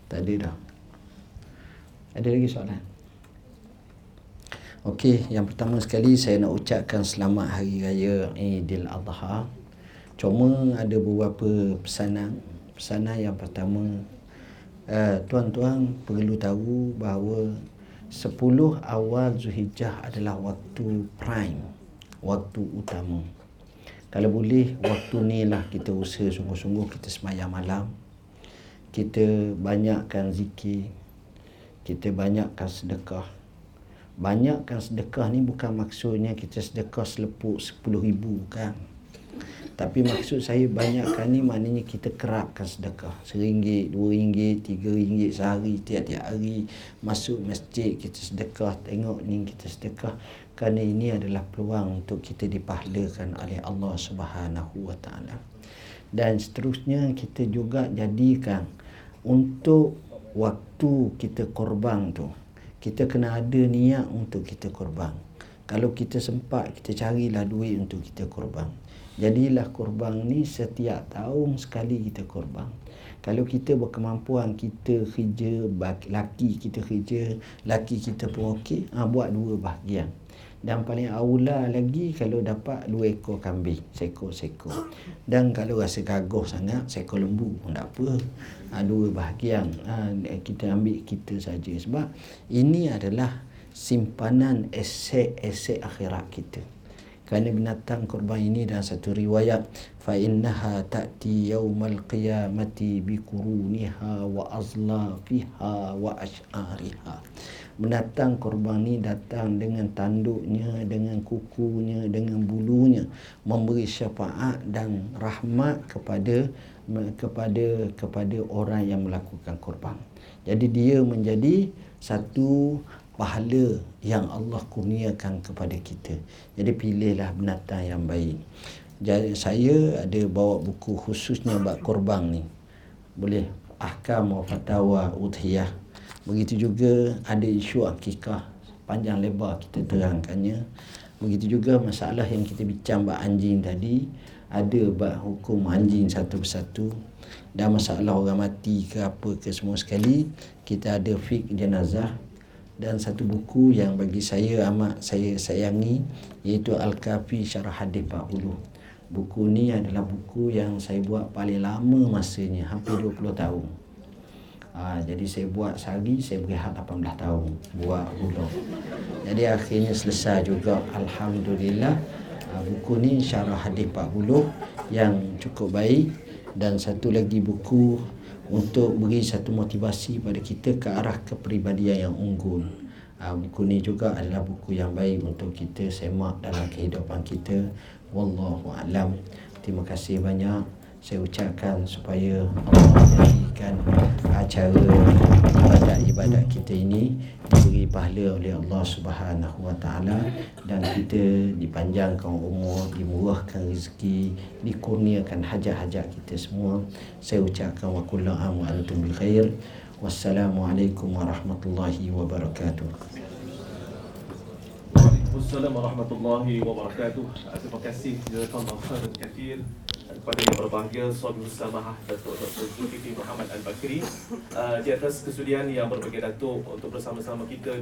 Tadi dah. Ada lagi soalan? Okey, yang pertama sekali saya nak ucapkan selamat hari raya Aidil Adha. Cuma ada beberapa pesanan. Pesanan yang pertama, uh, tuan-tuan perlu tahu bahawa 10 awal Zulhijjah adalah waktu prime, waktu utama. Kalau boleh, waktu ni lah kita usaha sungguh-sungguh kita semayang malam. Kita banyakkan zikir, kita banyakkan sedekah. Banyakkan sedekah ni bukan maksudnya kita sedekah selepuk sepuluh ribu kan tapi maksud saya banyakkan ni maknanya kita kerapkan sedekah. Seringgit, dua ringgit, tiga ringgit sehari tiap-tiap hari masuk masjid kita sedekah. Tengok ni kita sedekah kerana ini adalah peluang untuk kita dipahlakan oleh Allah Subhanahu Wa Taala. Dan seterusnya kita juga jadikan untuk waktu kita korban tu kita kena ada niat untuk kita korban. Kalau kita sempat kita carilah duit untuk kita korban. Jadilah korban ni setiap tahun sekali kita korban. Kalau kita berkemampuan kita kerja laki kita kerja laki kita pun okey ha, buat dua bahagian dan paling aula lagi kalau dapat dua ekor kambing seekor-seekor. Dan kalau rasa gagah sangat seekor lembu pun tak apa. Ha, dua bahagian. Ha, kita ambil kita saja. Sebab ini adalah simpanan aset-aset akhirat kita. Kerana binatang korban ini dalam satu riwayat fa innaha ta'ti yaumal qiyamati bi quruniha wa azlafiha wa ash'ariha Menatang korban ni datang dengan tanduknya, dengan kukunya, dengan bulunya memberi syafaat dan rahmat kepada kepada kepada orang yang melakukan korban. Jadi dia menjadi satu pahala yang Allah kurniakan kepada kita. Jadi pilihlah binatang yang baik. Jadi saya ada bawa buku khususnya bab korban ni. Boleh ahkam wa fatawa udhiyah Begitu juga ada isu akikah panjang lebar kita terangkannya. Begitu juga masalah yang kita bincang bab anjing tadi ada bab hukum anjing satu persatu dan masalah orang mati ke apa ke semua sekali kita ada fik jenazah dan satu buku yang bagi saya amat saya sayangi iaitu Al-Kafi Syarah Hadis 40. Buku ni adalah buku yang saya buat paling lama masanya, hampir 20 tahun. Ha, jadi saya buat sehari, saya berehat 18 tahun buat hulu. Jadi akhirnya selesai juga Alhamdulillah. Ha, buku ni Syarah Hadis 40 yang cukup baik dan satu lagi buku untuk beri satu motivasi pada kita ke arah kepribadian yang unggul. Ha, buku ni juga adalah buku yang baik untuk kita semak dalam kehidupan kita. Wallahu a'lam. Terima kasih banyak saya ucapkan supaya Allah menjadikan acara ibadat-ibadat kita ini diberi pahala oleh Allah Subhanahu Wa Taala dan kita dipanjangkan umur, dimurahkan rezeki, dikurniakan hajat-hajat kita semua. Saya ucapkan wa kullu am wa antum bil khair. Wassalamualaikum warahmatullahi wabarakatuh. Assalamualaikum warahmatullahi wabarakatuh. Terima kasih jazakallahu khairan kathir kepada yang berbahagia Suami Samahah Datuk Dr. Zulkifli Muhammad Al-Bakri uh, di atas kesudian yang berbagai datuk untuk bersama-sama kita